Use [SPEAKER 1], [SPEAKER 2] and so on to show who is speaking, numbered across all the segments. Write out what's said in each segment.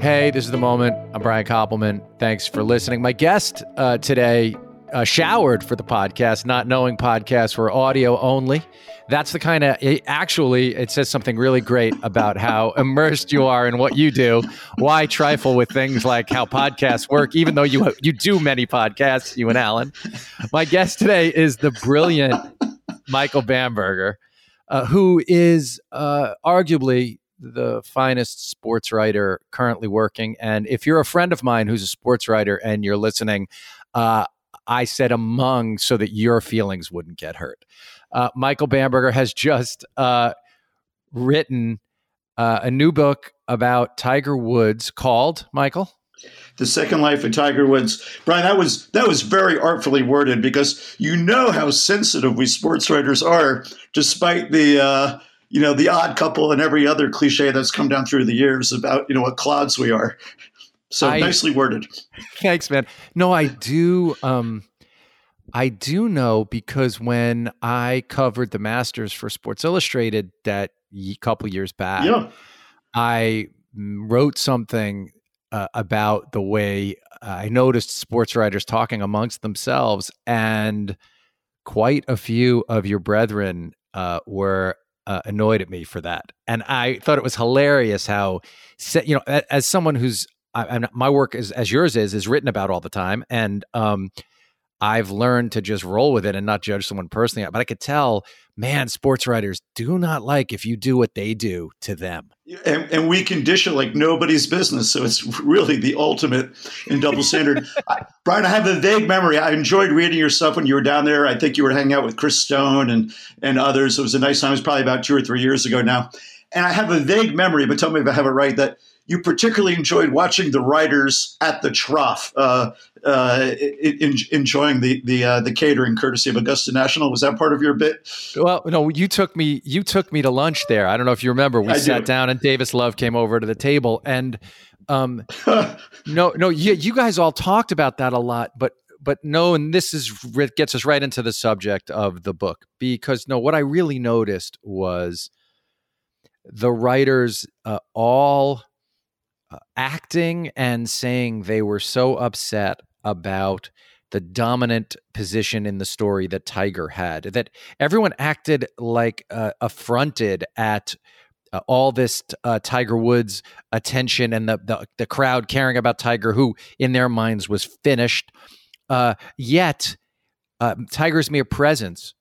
[SPEAKER 1] Hey, this is the moment. I'm Brian Koppelman. Thanks for listening. My guest uh, today uh, showered for the podcast, not knowing podcasts were audio only. That's the kind of actually, it says something really great about how immersed you are in what you do. Why trifle with things like how podcasts work, even though you you do many podcasts, you and Alan. My guest today is the brilliant Michael Bamberger, uh, who is uh, arguably the finest sports writer currently working. And if you're a friend of mine who's a sports writer and you're listening, uh, I said among so that your feelings wouldn't get hurt. Uh, Michael Bamberger has just uh, written uh, a new book about Tiger Woods called Michael.
[SPEAKER 2] The Second Life of Tiger Woods, Brian. That was that was very artfully worded because you know how sensitive we sports writers are, despite the uh, you know, the odd couple and every other cliche that's come down through the years about, you know, what clods we are. So I, nicely worded.
[SPEAKER 1] Thanks, man. No, I do. Um, I do know because when I covered the Masters for Sports Illustrated that couple years back,
[SPEAKER 2] yeah.
[SPEAKER 1] I wrote something uh, about the way uh, I noticed sports writers talking amongst themselves, and quite a few of your brethren uh, were uh, annoyed at me for that, and I thought it was hilarious how, you know, as someone who's I, my work is as yours is is written about all the time, and um, I've learned to just roll with it and not judge someone personally. But I could tell, man, sports writers do not like if you do what they do to them.
[SPEAKER 2] And, and we condition like nobody's business. So it's really the ultimate in double standard. I, Brian, I have a vague memory. I enjoyed reading your stuff when you were down there. I think you were hanging out with Chris Stone and, and others. It was a nice time. It was probably about two or three years ago now. And I have a vague memory, but tell me if I have it right, that you particularly enjoyed watching the writers at the trough, uh, uh, in, enjoying the the uh, the catering courtesy of Augusta National. Was that part of your bit?
[SPEAKER 1] Well, no, you took me you took me to lunch there. I don't know if you remember. We I sat do. down and Davis Love came over to the table, and um, no, no, you, you guys all talked about that a lot, but but no, and this is gets us right into the subject of the book because no, what I really noticed was the writers uh, all uh, acting and saying they were so upset about the dominant position in the story that Tiger had, that everyone acted like uh, affronted at uh, all this uh, Tiger Woods attention and the, the, the crowd caring about Tiger, who in their minds was finished. Uh, yet, uh, Tiger's mere presence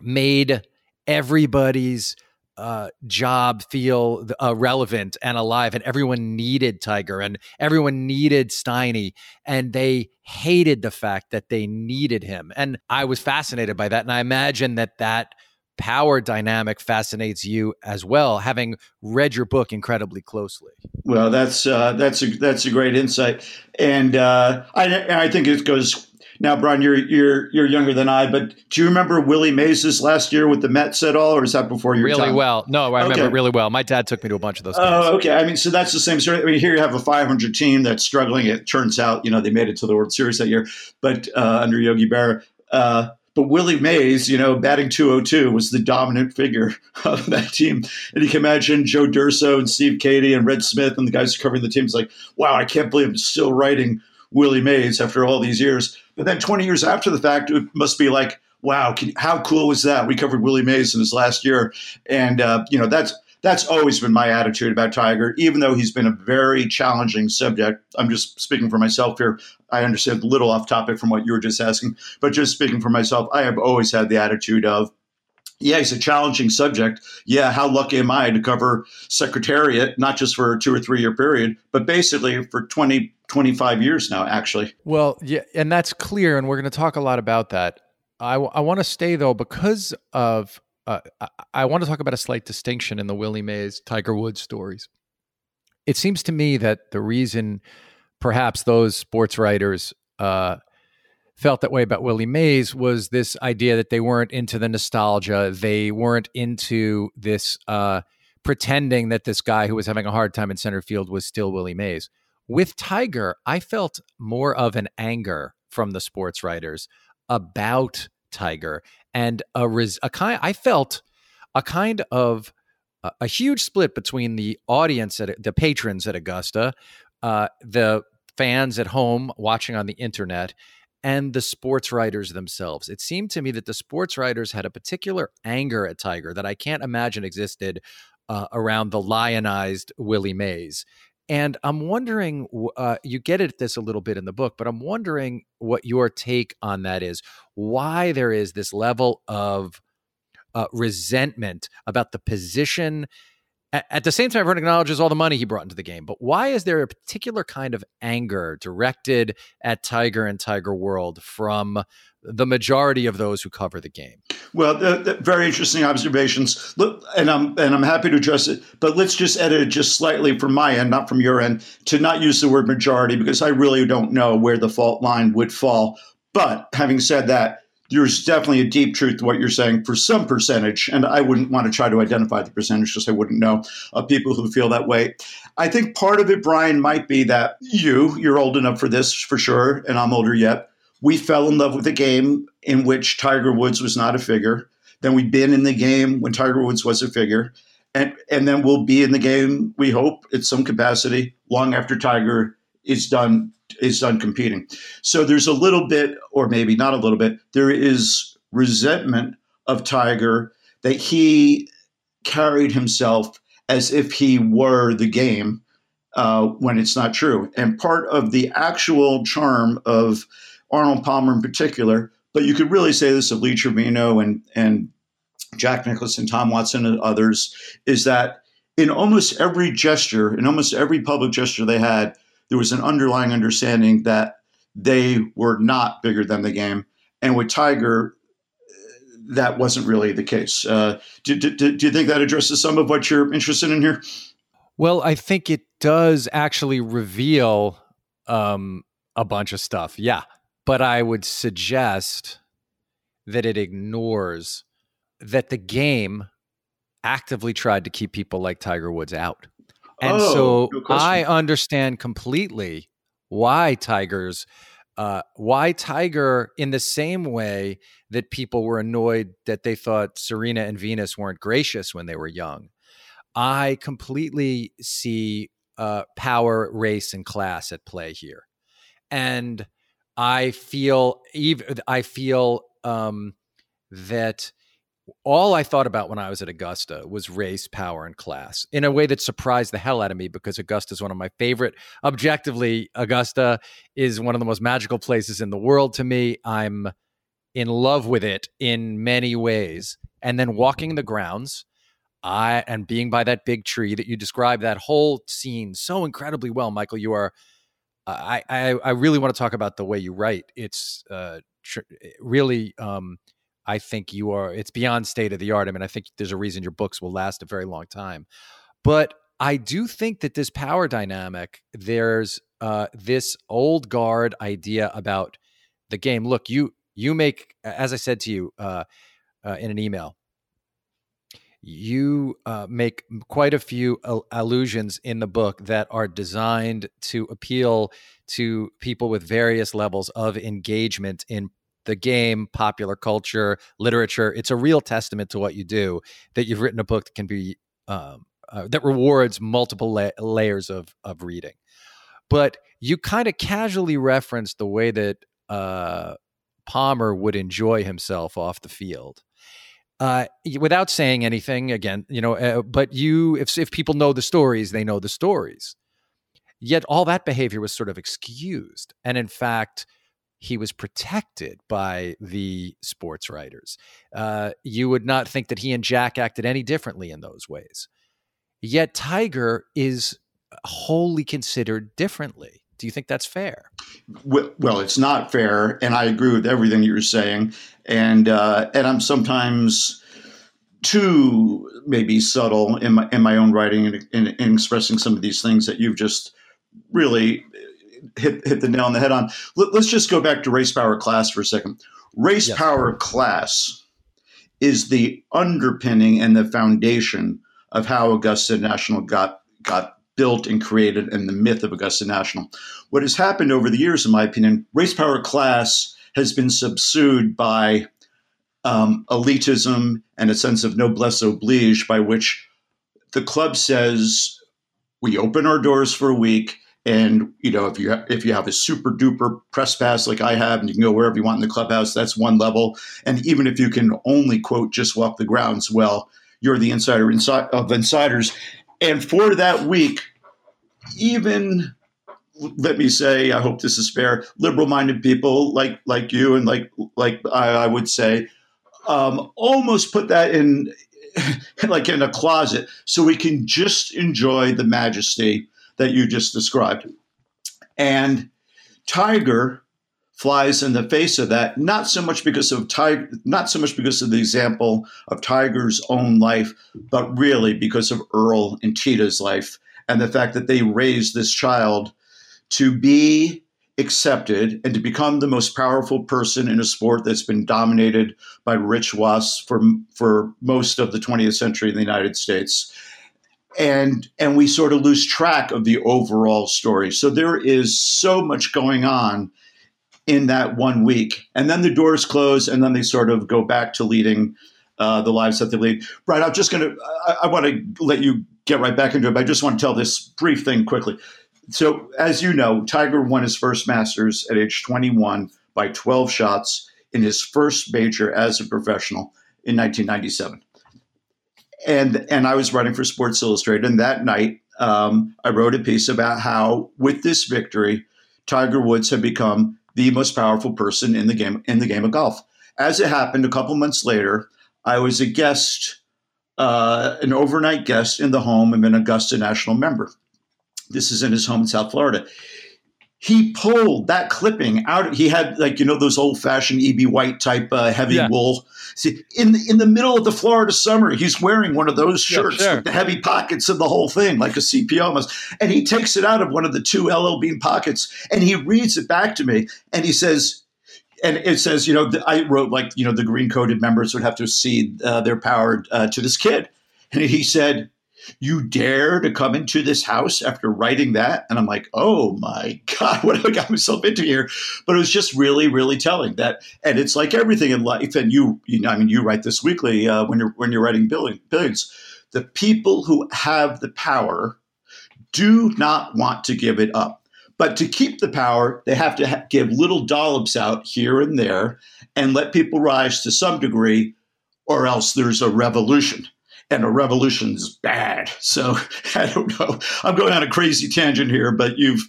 [SPEAKER 1] made everybody's uh, job feel uh, relevant and alive, and everyone needed Tiger and everyone needed Steiny, and they hated the fact that they needed him. And I was fascinated by that, and I imagine that that power dynamic fascinates you as well, having read your book incredibly closely.
[SPEAKER 2] Well, that's uh, that's a that's a great insight, and uh, I I think it goes now, Brian, you're you're you're younger than I, but do you remember Willie Mays' last year with the Mets at all, or is that before your
[SPEAKER 1] really
[SPEAKER 2] time?
[SPEAKER 1] well? No, I remember okay. really well. My dad took me to a bunch of those.
[SPEAKER 2] Oh, okay. I mean, so that's the same story. I mean, here you have a 500 team that's struggling. It turns out, you know, they made it to the World Series that year, but uh, under Yogi Berra. Uh, but Willie Mays, you know, batting 202 was the dominant figure of that team. And you can imagine Joe Durso and Steve Cady and Red Smith and the guys covering the team. It's like, wow, I can't believe I'm still writing Willie Mays after all these years. But then 20 years after the fact, it must be like, wow, can, how cool was that? We covered Willie Mays in his last year, and uh, you know that's that's always been my attitude about Tiger. Even though he's been a very challenging subject, I'm just speaking for myself here. I understand a little off topic from what you were just asking, but just speaking for myself, I have always had the attitude of yeah, he's a challenging subject. Yeah, how lucky am I to cover Secretariat, not just for a two or three year period, but basically for 20, 25 years now, actually.
[SPEAKER 1] Well, yeah, and that's clear. And we're going to talk a lot about that. I, I want to stay, though, because of, uh, I, I want to talk about a slight distinction in the Willie Mays Tiger Woods stories. It seems to me that the reason perhaps those sports writers, uh, felt that way about Willie Mays was this idea that they weren't into the nostalgia. They weren't into this uh, pretending that this guy who was having a hard time in center field was still Willie Mays. With Tiger, I felt more of an anger from the sports writers about Tiger and a, res- a kind. I felt a kind of a huge split between the audience at the patrons at Augusta, uh, the fans at home watching on the internet, and the sports writers themselves. It seemed to me that the sports writers had a particular anger at Tiger that I can't imagine existed uh, around the lionized Willie Mays. And I'm wondering, uh, you get at this a little bit in the book, but I'm wondering what your take on that is. Why there is this level of uh, resentment about the position. At, the same time, everyone acknowledges all the money he brought into the game. But why is there a particular kind of anger directed at Tiger and Tiger World from the majority of those who cover the game.
[SPEAKER 2] Well, very interesting observations. Look, and I'm and I'm happy to address it. But let's just edit it just slightly from my end, not from your end, to not use the word majority because I really don't know where the fault line would fall. But having said that, there's definitely a deep truth to what you're saying for some percentage, and I wouldn't want to try to identify the percentage because I wouldn't know of people who feel that way. I think part of it, Brian, might be that you, you're old enough for this for sure, and I'm older yet. We fell in love with a game in which Tiger Woods was not a figure. Then we've been in the game when Tiger Woods was a figure. And, and then we'll be in the game, we hope, at some capacity, long after Tiger is done is done competing. So there's a little bit, or maybe not a little bit, there is resentment of Tiger that he carried himself as if he were the game uh, when it's not true. And part of the actual charm of Arnold Palmer in particular, but you could really say this of Lee Trevino and and Jack and Tom Watson and others, is that in almost every gesture, in almost every public gesture they had, there was an underlying understanding that they were not bigger than the game. And with Tiger, that wasn't really the case. Uh, do, do, do, you think that addresses some of what you're interested in here?
[SPEAKER 1] Well, I think it does actually reveal um, a bunch of stuff. Yeah. But I would suggest that it ignores that the game actively tried to keep people like Tiger Woods out. And oh, so I understand completely why Tigers, uh, why Tiger, in the same way that people were annoyed that they thought Serena and Venus weren't gracious when they were young. I completely see uh, power, race, and class at play here, and I feel even I feel um, that all I thought about when I was at Augusta was race, power, and class in a way that surprised the hell out of me because Augusta is one of my favorite. Objectively, Augusta is one of the most magical places in the world to me. I'm in love with it in many ways. And then walking the grounds, I and being by that big tree that you described that whole scene so incredibly well, Michael. You are. I, I, I really want to talk about the way you write. It's uh, tr- really um, I think you are, it's beyond state of the art. I mean, I think there's a reason your books will last a very long time. But I do think that this power dynamic, there's uh, this old guard idea about the game. Look, you, you make, as I said to you uh, uh, in an email, you uh, make quite a few allusions in the book that are designed to appeal to people with various levels of engagement in the game, popular culture, literature. It's a real testament to what you do that you've written a book that can be um, uh, that rewards multiple la- layers of of reading. But you kind of casually reference the way that uh, Palmer would enjoy himself off the field. Uh, without saying anything again, you know, uh, but you, if, if people know the stories, they know the stories. Yet all that behavior was sort of excused. And in fact, he was protected by the sports writers. Uh, you would not think that he and Jack acted any differently in those ways. Yet Tiger is wholly considered differently. Do you think that's fair?
[SPEAKER 2] Well, it's not fair, and I agree with everything you're saying. And uh, and I'm sometimes too maybe subtle in my in my own writing and in, in expressing some of these things that you've just really hit hit the nail on the head on. Let, us just go back to race power class for a second. Race yes. power class is the underpinning and the foundation of how Augusta National got got built and created and the myth of Augusta National. What has happened over the years, in my opinion, race power class has been subsumed by um, elitism and a sense of noblesse oblige by which the club says we open our doors for a week. And you know, if you if you have a super duper press pass like I have, and you can go wherever you want in the clubhouse, that's one level. And even if you can only quote just walk the grounds, well, you're the insider insi- of insiders. And for that week, even let me say, I hope this is fair, liberal-minded people like like you and like like I, I would say, um, almost put that in like in a closet so we can just enjoy the majesty that you just described. And Tiger flies in the face of that, not so much because of Tiger, not so much because of the example of Tiger's own life, but really because of Earl and Tida's life and the fact that they raised this child to be accepted and to become the most powerful person in a sport that's been dominated by rich wasps for for most of the 20th century in the United States. And and we sort of lose track of the overall story. So there is so much going on in that one week. And then the doors close and then they sort of go back to leading uh, the lives that they lead. Right, I'm just going to, I, I want to let you get right back into it, but I just want to tell this brief thing quickly so as you know, Tiger won his first Masters at age 21 by 12 shots in his first major as a professional in 1997. And and I was writing for Sports Illustrated, and that night um, I wrote a piece about how, with this victory, Tiger Woods had become the most powerful person in the game in the game of golf. As it happened, a couple months later, I was a guest, uh, an overnight guest in the home of an Augusta National member. This is in his home in South Florida. He pulled that clipping out. He had like you know those old fashioned E.B. White type uh, heavy yeah. wool. See, in the, in the middle of the Florida summer, he's wearing one of those shirts yeah, sure. with the heavy pockets and the whole thing, like a CPO almost. And he takes it out of one of the two LL Bean pockets and he reads it back to me and he says, and it says, you know, I wrote like, you know, the green coated members would have to cede uh, their power uh, to this kid. And he said, you dare to come into this house after writing that? And I'm like, oh my God, what have I got myself into here? But it was just really, really telling that. And it's like everything in life. And you, you know, I mean, you write this weekly uh, when you're when you're writing billions. The people who have the power do not want to give it up. But to keep the power, they have to ha- give little dollops out here and there and let people rise to some degree, or else there's a revolution and a revolution is bad. So I don't know. I'm going on a crazy tangent here, but you've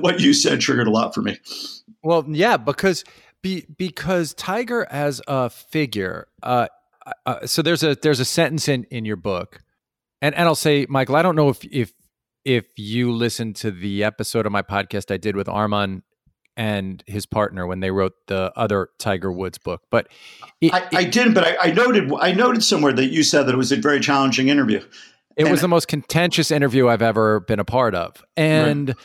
[SPEAKER 2] what you said triggered a lot for me.
[SPEAKER 1] Well, yeah, because be, because Tiger as a figure. Uh, uh, so there's a there's a sentence in in your book, and and I'll say, Michael, I don't know if if if you listened to the episode of my podcast I did with Armen and his partner when they wrote the other Tiger Woods book. But
[SPEAKER 2] it, I, I, didn't. But I, I, noted I noted somewhere that you said that it was a very challenging interview.
[SPEAKER 1] It and was the most contentious interview I've ever been a part of, and. Right.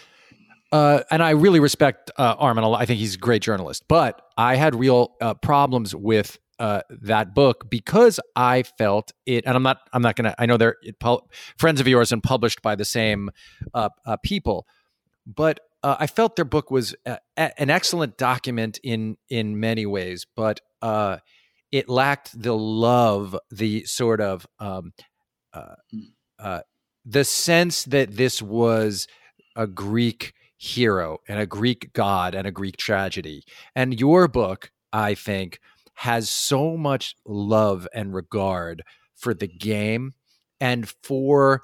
[SPEAKER 1] Uh, and I really respect uh, Armen. I think he's a great journalist. But I had real uh, problems with uh, that book because I felt it, and I'm not, I'm not gonna. I know they're friends of yours and published by the same uh, uh, people, but uh, I felt their book was a, a, an excellent document in in many ways, but uh, it lacked the love, the sort of um, uh, hmm. uh the sense that this was a Greek hero and a Greek god and a Greek tragedy. And your book, I think, has so much love and regard for the game and for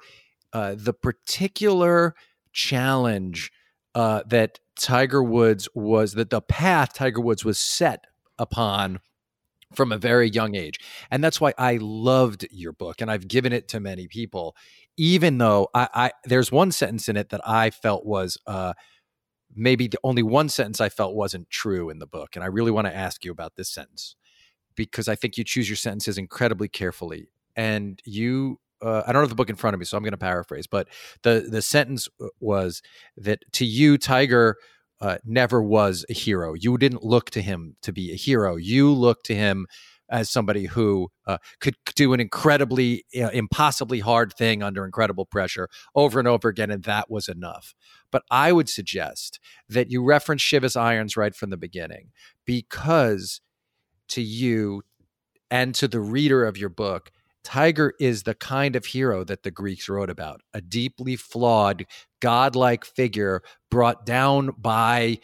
[SPEAKER 1] uh, the particular challenge uh, that Tiger Woods was that the path Tiger Woods was set upon from a very young age. And that's why I loved your book and I've given it to many people, even though I, I there's one sentence in it that I felt was uh, maybe the only one sentence I felt wasn't true in the book. And I really want to ask you about this sentence because I think you choose your sentences incredibly carefully. And you uh, I don't have the book in front of me, so I'm going to paraphrase. But the the sentence uh, was that to you, Tiger uh, never was a hero. You didn't look to him to be a hero. You looked to him as somebody who uh, could do an incredibly, uh, impossibly hard thing under incredible pressure over and over again, and that was enough. But I would suggest that you reference Shivas Irons right from the beginning, because to you and to the reader of your book, Tiger is the kind of hero that the Greeks wrote about a deeply flawed, godlike figure brought down by,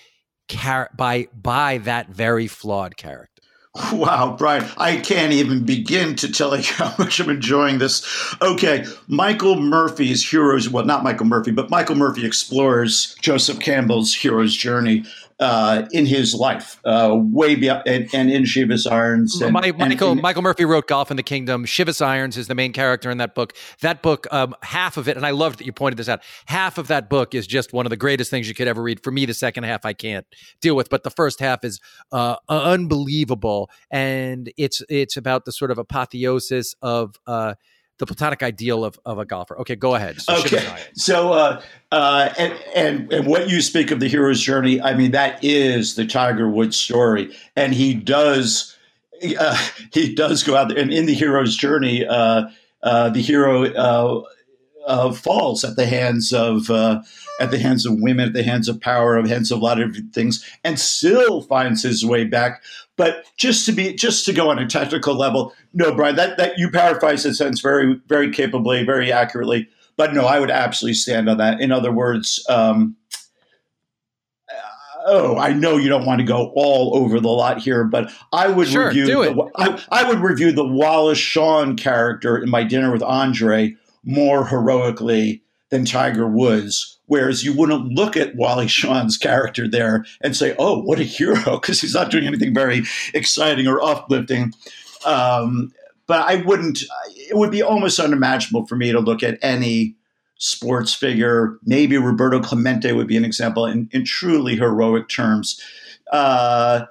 [SPEAKER 1] by, by that very flawed character.
[SPEAKER 2] Wow, Brian, I can't even begin to tell you how much I'm enjoying this. Okay, Michael Murphy's Heroes, well, not Michael Murphy, but Michael Murphy explores Joseph Campbell's hero's journey uh, in his life, uh, way beyond, and, and, in Shivas Irons. And,
[SPEAKER 1] My, Michael
[SPEAKER 2] and,
[SPEAKER 1] Michael Murphy wrote Golf in the Kingdom. Shivas Irons is the main character in that book. That book, um, half of it, and I loved that you pointed this out. Half of that book is just one of the greatest things you could ever read. For me, the second half I can't deal with, but the first half is uh, unbelievable, and it's it's about the sort of apotheosis of uh, the platonic ideal of, of a golfer. Okay, go ahead.
[SPEAKER 2] So okay, so uh, uh, and, and and what you speak of the hero's journey, I mean that is the Tiger Woods story, and he does uh, he does go out there, and in the hero's journey, uh, uh, the hero uh, uh, falls at the hands of uh, at the hands of women, at the hands of power, at the hands of a lot of things, and still finds his way back. But just to be just to go on a technical level, no, Brian, that that you paraphrase the sentence very very capably, very accurately. But no, I would absolutely stand on that. In other words. Um, oh, I know you don't want to go all over the lot here, but I would
[SPEAKER 1] sure,
[SPEAKER 2] review. The, I, I, would review the Wallace Shawn character in my dinner with Andre more heroically than Tiger Woods. Whereas you wouldn't look at Wally Shawn's character there and say, "Oh, what a hero," because he's not doing anything very exciting or uplifting. Um, but I wouldn't. It would be almost unimaginable for me to look at any sports figure. Maybe Roberto Clemente would be an example in, in truly heroic terms. Uh,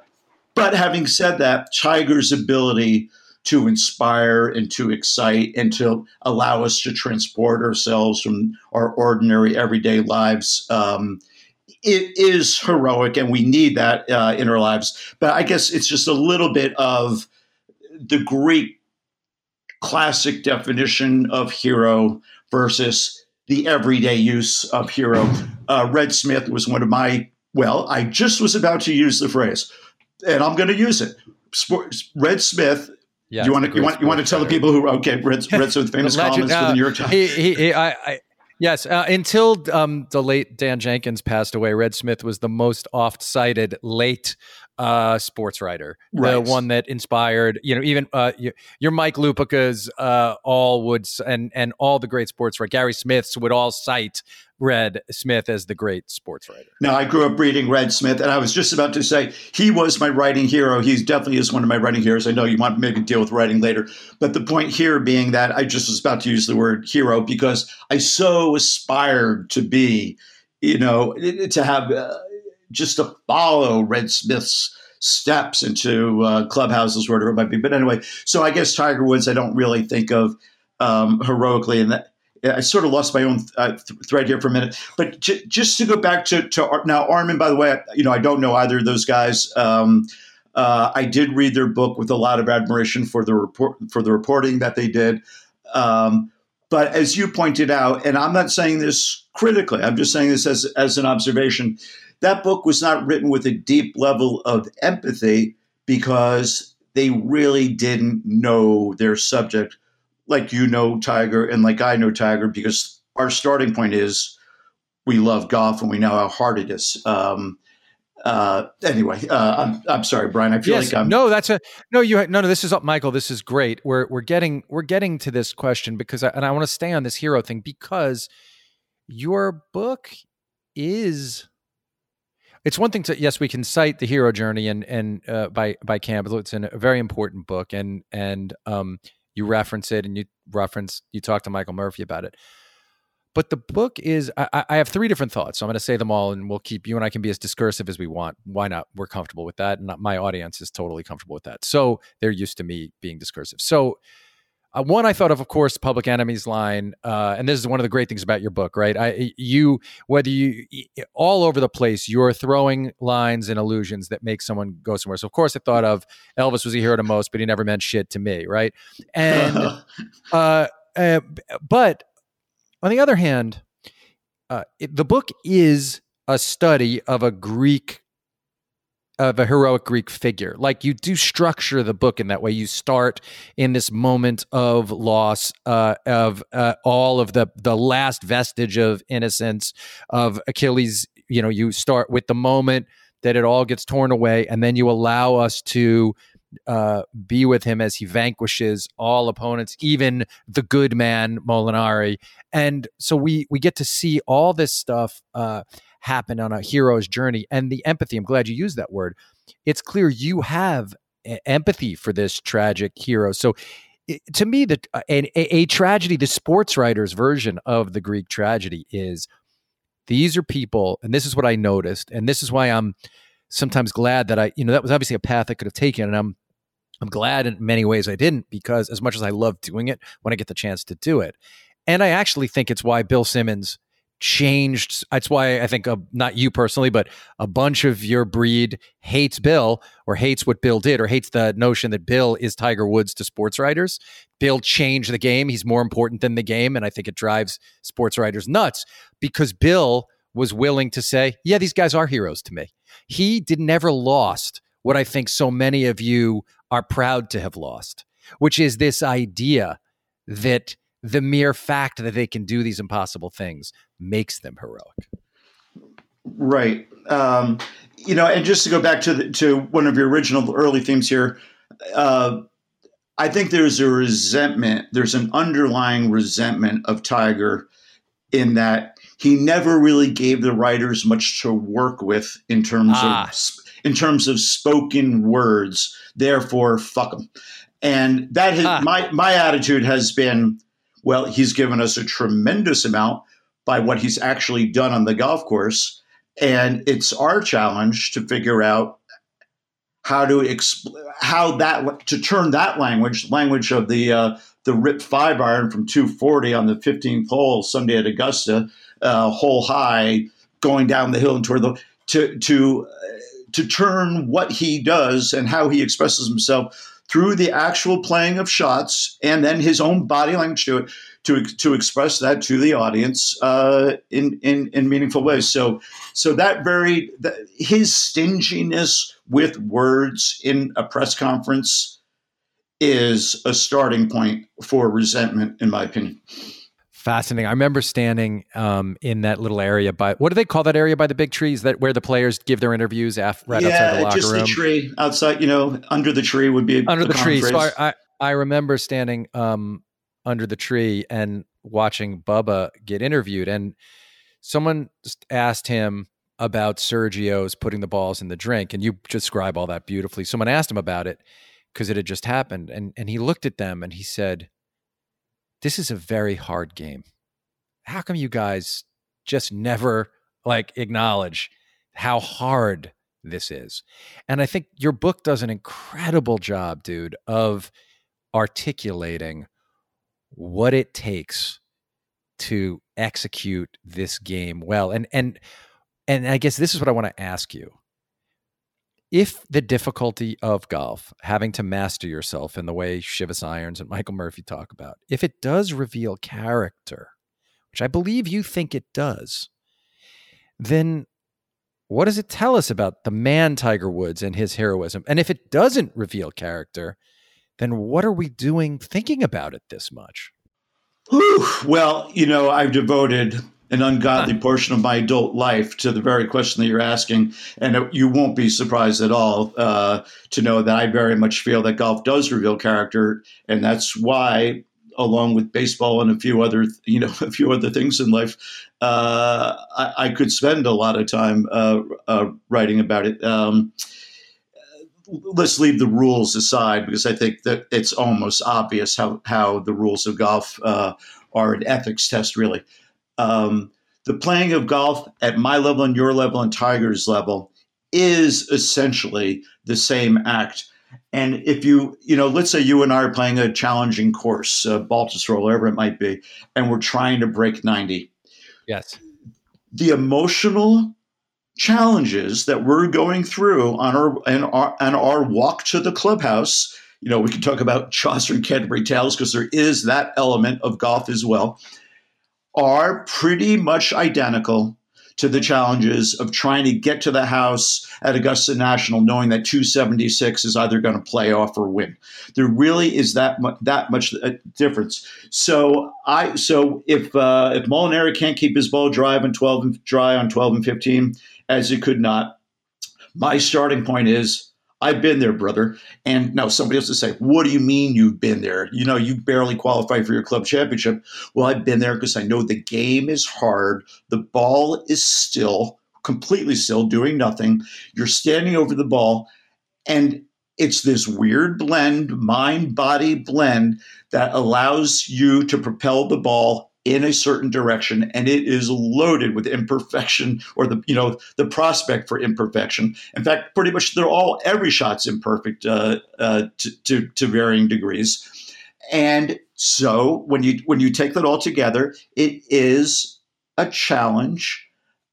[SPEAKER 2] but having said that, Tiger's ability to inspire and to excite and to allow us to transport ourselves from our ordinary everyday lives. Um, it is heroic, and we need that uh, in our lives. But I guess it's just a little bit of the Greek classic definition of hero versus the everyday use of hero. Uh, Red Smith was one of my, well, I just was about to use the phrase, and I'm going to use it. Red Smith yeah, you want to you want you want to tell the people who okay read read some famous legend, columns uh, for the New York Times. He,
[SPEAKER 1] he, he, I, I, yes, uh, until um, the late Dan Jenkins passed away, Red Smith was the most oft cited late uh, sports writer, right. the one that inspired, you know, even uh, your Mike Lupica's uh, all would and and all the great sports writers, Gary Smith's would all cite Red Smith as the great sports writer.
[SPEAKER 2] Now, I grew up reading Red Smith, and I was just about to say he was my writing hero. He definitely is one of my writing heroes. I know you want to maybe deal with writing later, but the point here being that I just was about to use the word hero because I so aspired to be, you know, to have. Uh, just to follow Red Smith's steps into uh, clubhouses, whatever it might be. But anyway, so I guess Tiger Woods, I don't really think of um, heroically, and I sort of lost my own uh, th- thread here for a minute. But j- just to go back to, to now Armen, by the way, you know I don't know either of those guys. Um, uh, I did read their book with a lot of admiration for the report for the reporting that they did. Um, but as you pointed out, and I'm not saying this critically, I'm just saying this as as an observation that book was not written with a deep level of empathy because they really didn't know their subject like you know Tiger and like I know Tiger because our starting point is we love golf and we know how hard it is. Um, uh, anyway, uh, I'm, I'm sorry, Brian. I feel yes, like I'm
[SPEAKER 1] no. That's a no. You no, no. This is up, Michael. This is great. We're we're getting we're getting to this question because I, and I want to stay on this hero thing because your book is it's one thing to yes, we can cite the hero journey and and uh, by by Campbell. It's a very important book, and and um, you reference it, and you reference you talk to Michael Murphy about it. But the book is I, I have three different thoughts. So I'm going to say them all, and we'll keep you and I can be as discursive as we want. Why not? We're comfortable with that, and my audience is totally comfortable with that. So they're used to me being discursive. So uh, one I thought of, of course, Public Enemy's line, uh, and this is one of the great things about your book, right? I, you, whether you, all over the place, you're throwing lines and allusions that make someone go somewhere. So, of course, I thought of Elvis was a hero to most, but he never meant shit to me, right? And, uh, uh, but on the other hand, uh, it, the book is a study of a Greek of a heroic Greek figure. Like you do structure the book in that way. You start in this moment of loss, uh, of uh, all of the the last vestige of innocence of Achilles. You know, you start with the moment that it all gets torn away, and then you allow us to uh, be with him as he vanquishes all opponents, even the good man Molinari. And so we we get to see all this stuff uh, happen on a hero's journey and the empathy. I'm glad you used that word. It's clear you have empathy for this tragic hero. So to me, the uh, a, a tragedy, the sports writer's version of the Greek tragedy is these are people, and this is what I noticed, and this is why I'm sometimes glad that I, you know, that was obviously a path I could have taken, and I'm I'm glad in many ways I didn't because as much as I love doing it, when I get the chance to do it, and I actually think it's why Bill Simmons changed. That's why I think, uh, not you personally, but a bunch of your breed hates Bill or hates what Bill did or hates the notion that Bill is Tiger Woods to sports writers. Bill changed the game. He's more important than the game. And I think it drives sports writers nuts because Bill was willing to say, yeah, these guys are heroes to me. He did never lost what I think so many of you are proud to have lost, which is this idea that the mere fact that they can do these impossible things makes them heroic.
[SPEAKER 2] Right. Um, you know, and just to go back to the, to one of your original early themes here, uh, I think there's a resentment. There's an underlying resentment of Tiger in that he never really gave the writers much to work with in terms ah. of in terms of spoken words. Therefore, fuck him. And that has, ah. my my attitude has been, well, he's given us a tremendous amount by what he's actually done on the golf course, and it's our challenge to figure out how to exp- how that to turn that language language of the uh, the rip five iron from 240 on the 15th hole Sunday at Augusta, uh, hole high, going down the hill and toward the to to to turn what he does and how he expresses himself through the actual playing of shots and then his own body language to it to, to express that to the audience uh, in, in, in meaningful ways. So so that very his stinginess with words in a press conference is a starting point for resentment, in my opinion.
[SPEAKER 1] Fascinating. I remember standing um, in that little area by what do they call that area by the big trees that where the players give their interviews after, right
[SPEAKER 2] yeah,
[SPEAKER 1] outside the locker
[SPEAKER 2] just
[SPEAKER 1] room.
[SPEAKER 2] the tree outside. You know, under the tree would be
[SPEAKER 1] under the tree.
[SPEAKER 2] Phrase.
[SPEAKER 1] So I, I, I remember standing um, under the tree and watching Bubba get interviewed, and someone asked him about Sergio's putting the balls in the drink, and you describe all that beautifully. Someone asked him about it because it had just happened, and and he looked at them and he said this is a very hard game. How come you guys just never like acknowledge how hard this is? And I think your book does an incredible job, dude, of articulating what it takes to execute this game well. And and and I guess this is what I want to ask you if the difficulty of golf, having to master yourself in the way Shivas Irons and Michael Murphy talk about, if it does reveal character, which I believe you think it does, then what does it tell us about the man Tiger Woods and his heroism? And if it doesn't reveal character, then what are we doing thinking about it this much?
[SPEAKER 2] Well, you know, I've devoted an ungodly portion of my adult life to the very question that you're asking. And you won't be surprised at all uh, to know that I very much feel that golf does reveal character. And that's why, along with baseball and a few other, you know, a few other things in life, uh, I, I, could spend a lot of time uh, uh writing about it. Um, let's leave the rules aside because I think that it's almost obvious how, how the rules of golf uh, are an ethics test, really um, the playing of golf at my level and your level and Tiger's level is essentially the same act. And if you, you know, let's say you and I are playing a challenging course, uh, Baltusrol, whatever it might be, and we're trying to break 90.
[SPEAKER 1] Yes.
[SPEAKER 2] The emotional challenges that we're going through on our and our, on our walk to the clubhouse, you know, we can talk about Chaucer and Canterbury Tales because there is that element of golf as well are pretty much identical to the challenges of trying to get to the house at Augusta National, knowing that 276 is either going to play off or win. There really is that much, that much uh, difference. So I so if uh, if Molinari can't keep his ball dry on 12 and dry on 12 and 15, as it could not, my starting point is I've been there, brother. And now somebody else to say, What do you mean you've been there? You know, you barely qualify for your club championship. Well, I've been there because I know the game is hard. The ball is still, completely still, doing nothing. You're standing over the ball. And it's this weird blend, mind body blend, that allows you to propel the ball in a certain direction and it is loaded with imperfection or the you know the prospect for imperfection in fact pretty much they're all every shot's imperfect uh, uh, to, to, to varying degrees and so when you when you take that all together it is a challenge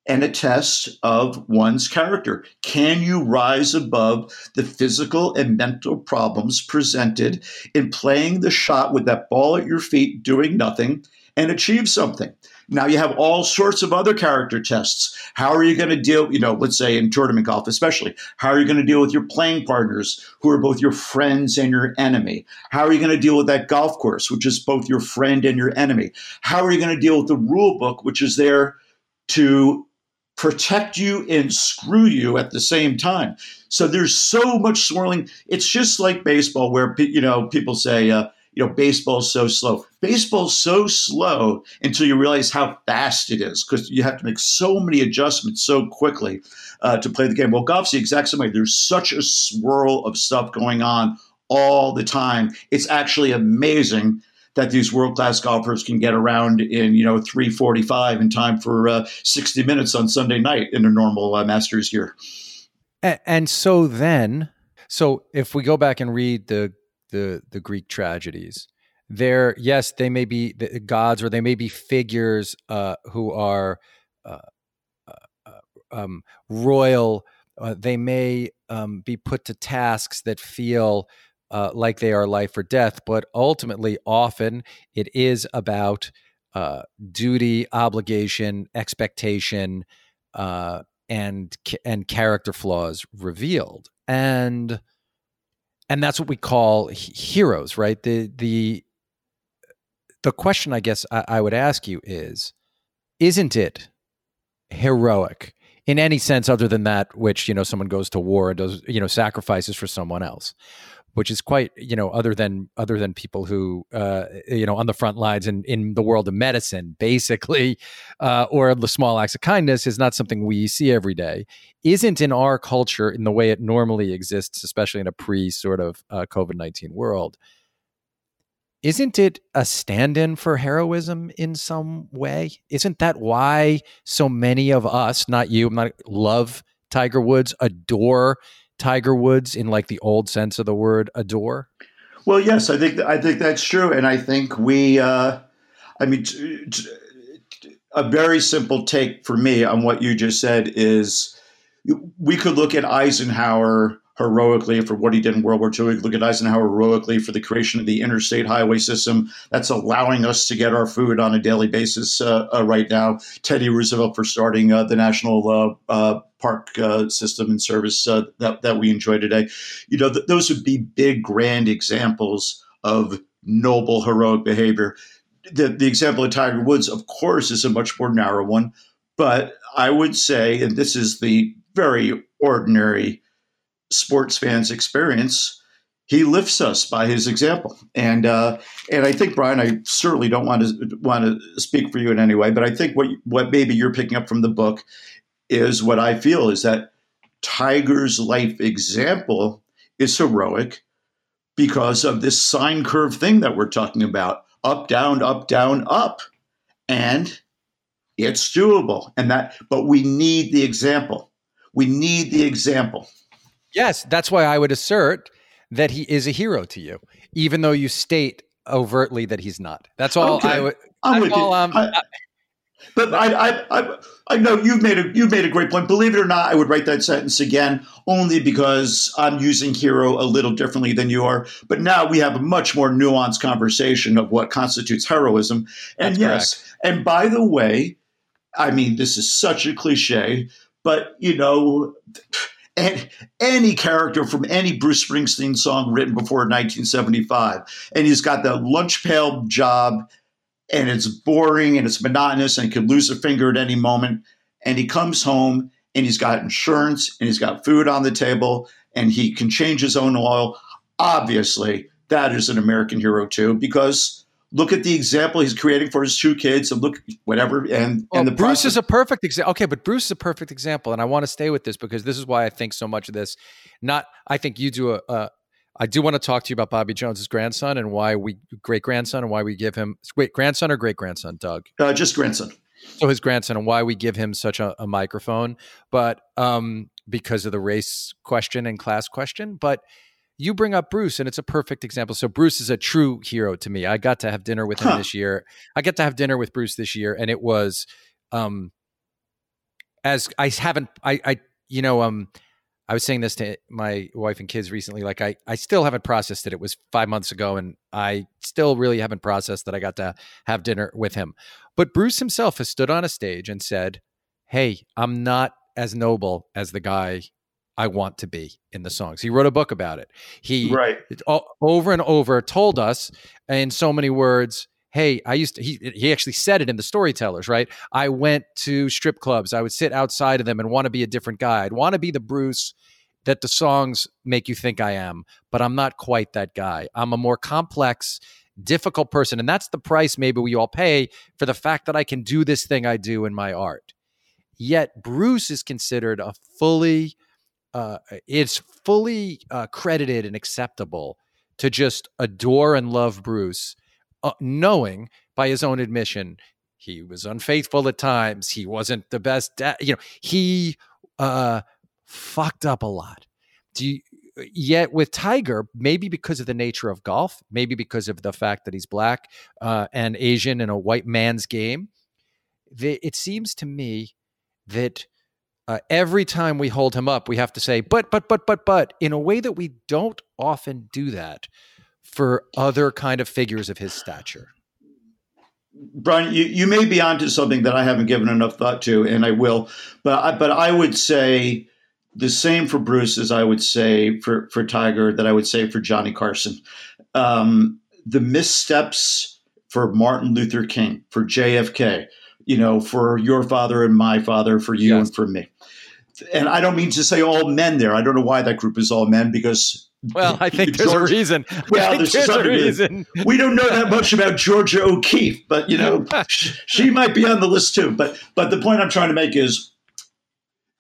[SPEAKER 2] and a test of one's character. Can you rise above the physical and mental problems presented in playing the shot with that ball at your feet, doing nothing, and achieve something. Now you have all sorts of other character tests. How are you going to deal, you know, let's say in tournament golf, especially, how are you going to deal with your playing partners who are both your friends and your enemy? How are you going to deal with that golf course, which is both your friend and your enemy? How are you going to deal with the rule book, which is there to protect you and screw you at the same time? So there's so much swirling. It's just like baseball, where, you know, people say, uh, you know, baseball's so slow. Baseball's so slow until you realize how fast it is because you have to make so many adjustments so quickly uh, to play the game. Well, golf's the exact same way. There's such a swirl of stuff going on all the time. It's actually amazing that these world class golfers can get around in you know 3:45 in time for uh, 60 minutes on Sunday night in a normal uh, Masters year.
[SPEAKER 1] And, and so then, so if we go back and read the the the Greek tragedies. There, yes, they may be the gods or they may be figures uh, who are uh, uh, uh um, royal. Uh, they may um, be put to tasks that feel uh, like they are life or death, but ultimately, often it is about duty, obligation, expectation, and and character flaws revealed. And and that's what we call heroes, right? The the the question I guess I, I would ask you is, isn't it heroic in any sense other than that which you know someone goes to war and does you know sacrifices for someone else which is quite you know other than other than people who uh, you know on the front lines in in the world of medicine basically uh, or the small acts of kindness is not something we see every day. Isn't in our culture in the way it normally exists especially in a pre sort of uh, covid-19 world isn't it a stand-in for heroism in some way? Isn't that why so many of us not you not love tiger woods adore Tiger Woods in like the old sense of the word adore?
[SPEAKER 2] Well, yes, I think I think that's true, and I think we. Uh, I mean, a very simple take for me on what you just said is we could look at Eisenhower heroically for what he did in World War II. We look at Eisenhower heroically for the creation of the interstate highway system that's allowing us to get our food on a daily basis uh, uh, right now. Teddy Roosevelt for starting uh, the national uh, uh, park uh, system and service that, that we enjoy today. You know, th- those would be big, grand examples of noble, heroic behavior. The, the example of Tiger Woods, of course, is a much more narrow one. But I would say, and this is the very ordinary sports fans experience, he lifts us by his example. And uh, and I think Brian, I certainly don't want to want to speak for you in any way, but I think what what maybe you're picking up from the book is what I feel is that Tiger's life example is heroic because of this sine curve thing that we're talking about up down up down up. And it's doable. And that but we need the example. We need the example
[SPEAKER 1] Yes, that's why I would assert that he is a hero to you, even though you state overtly that he's not. That's all okay. I would. I'm with all,
[SPEAKER 2] you. Um, I, but I, I, I, I know you've made a you've made a great point. Believe it or not, I would write that sentence again only because I'm using hero a little differently than you are. But now we have a much more nuanced conversation of what constitutes heroism. And That's yes, correct. and by the way, I mean, this is such a cliche, but you know, and any character from any Bruce Springsteen song written before 1975, and he's got the lunch pail job, and it's boring and it's monotonous, and could lose a finger at any moment, and he comes home and he's got insurance and he's got food on the table and he can change his own oil. Obviously, that is an American hero too, because look at the example he's creating for his two kids and look whatever and
[SPEAKER 1] well,
[SPEAKER 2] and the
[SPEAKER 1] Bruce
[SPEAKER 2] process.
[SPEAKER 1] is a perfect example. Okay, but Bruce is a perfect example, and I want to stay with this because this is why I think so much of this. Not, I think you do a. a I do want to talk to you about Bobby Jones's grandson and why we great grandson and why we give him great grandson or great grandson, Doug.
[SPEAKER 2] Uh, just grandson.
[SPEAKER 1] So his grandson and why we give him such a, a microphone, but um, because of the race question and class question, but you bring up Bruce, and it's a perfect example. So Bruce is a true hero to me. I got to have dinner with him huh. this year. I get to have dinner with Bruce this year, and it was, um, as I haven't, I, I, you know, um, I was saying this to my wife and kids recently. Like I, I still haven't processed it. It was five months ago, and I still really haven't processed that I got to have dinner with him. But Bruce himself has stood on a stage and said, "Hey, I'm not as noble as the guy I want to be in the songs. He wrote a book about it. He
[SPEAKER 2] right.
[SPEAKER 1] over and over told us in so many words, hey, I used to he he actually said it in the storytellers, right? I went to strip clubs. I would sit outside of them and want to be a different guy. I'd want to be the Bruce that the songs make you think I am, but I'm not quite that guy. I'm a more complex, difficult person. And that's the price maybe we all pay for the fact that I can do this thing I do in my art. Yet Bruce is considered a fully uh, it's fully uh, credited and acceptable to just adore and love Bruce, uh, knowing by his own admission he was unfaithful at times. He wasn't the best. Da- you know, he uh, fucked up a lot. Do you, yet with Tiger, maybe because of the nature of golf, maybe because of the fact that he's black uh, and Asian in a white man's game, it seems to me that uh, every time we hold him up, we have to say, but, but, but, but, but, in a way that we don't often do that for other kind of figures of his stature.
[SPEAKER 2] Brian, you, you may be onto something that I haven't given enough thought to, and I will. But I, but I would say the same for Bruce as I would say for for Tiger, that I would say for Johnny Carson. Um, the missteps for Martin Luther King, for JFK, you know, for your father and my father, for you yes. and for me. And I don't mean to say all men there. I don't know why that group is all men because
[SPEAKER 1] well, I think there's George, a reason.
[SPEAKER 2] Well, there's,
[SPEAKER 1] there's
[SPEAKER 2] a reason. We don't know that much about Georgia O'Keeffe, but you know, she might be on the list too. But but the point I'm trying to make is,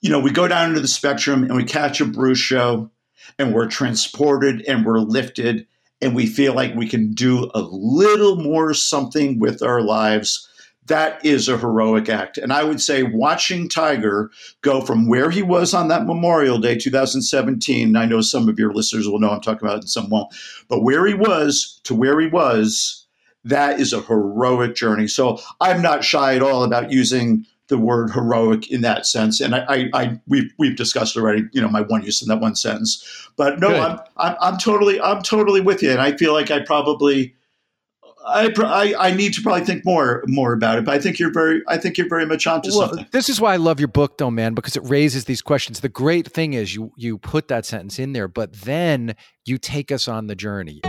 [SPEAKER 2] you know, we go down into the spectrum and we catch a Bruce show, and we're transported and we're lifted, and we feel like we can do a little more something with our lives that is a heroic act. And I would say watching Tiger go from where he was on that Memorial Day 2017, I know some of your listeners will know I'm talking about it and some won't, but where he was to where he was, that is a heroic journey. So I'm not shy at all about using the word heroic in that sense. And I, I, I we've, we've discussed already, you know, my one use in that one sentence, but no, I'm, I'm, I'm totally, I'm totally with you. And I feel like I probably, I, I, I need to probably think more more about it, but I think you're very I think you're very much onto well, something.
[SPEAKER 1] This is why I love your book, though, man, because it raises these questions. The great thing is you you put that sentence in there, but then you take us on the journey.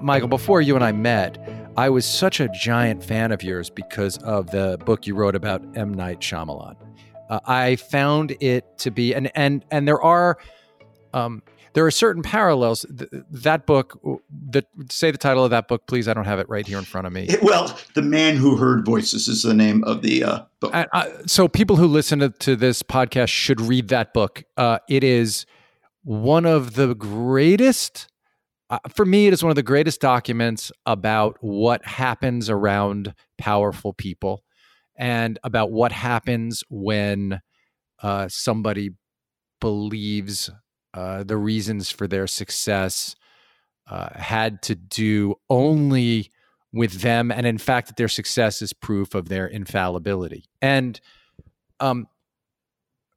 [SPEAKER 1] Michael, before you and I met, I was such a giant fan of yours because of the book you wrote about M. Night Shyamalan. Uh, I found it to be, and and and there are, um, there are certain parallels. Th- that book, the say the title of that book, please. I don't have it right here in front of me.
[SPEAKER 2] It, well, the man who heard voices is the name of the uh, book.
[SPEAKER 1] Uh, so people who listen to, to, this podcast should read that book. Uh, it is one of the greatest. Uh, for me, it is one of the greatest documents about what happens around powerful people and about what happens when uh, somebody believes uh, the reasons for their success uh, had to do only with them, and in fact, that their success is proof of their infallibility. And, um,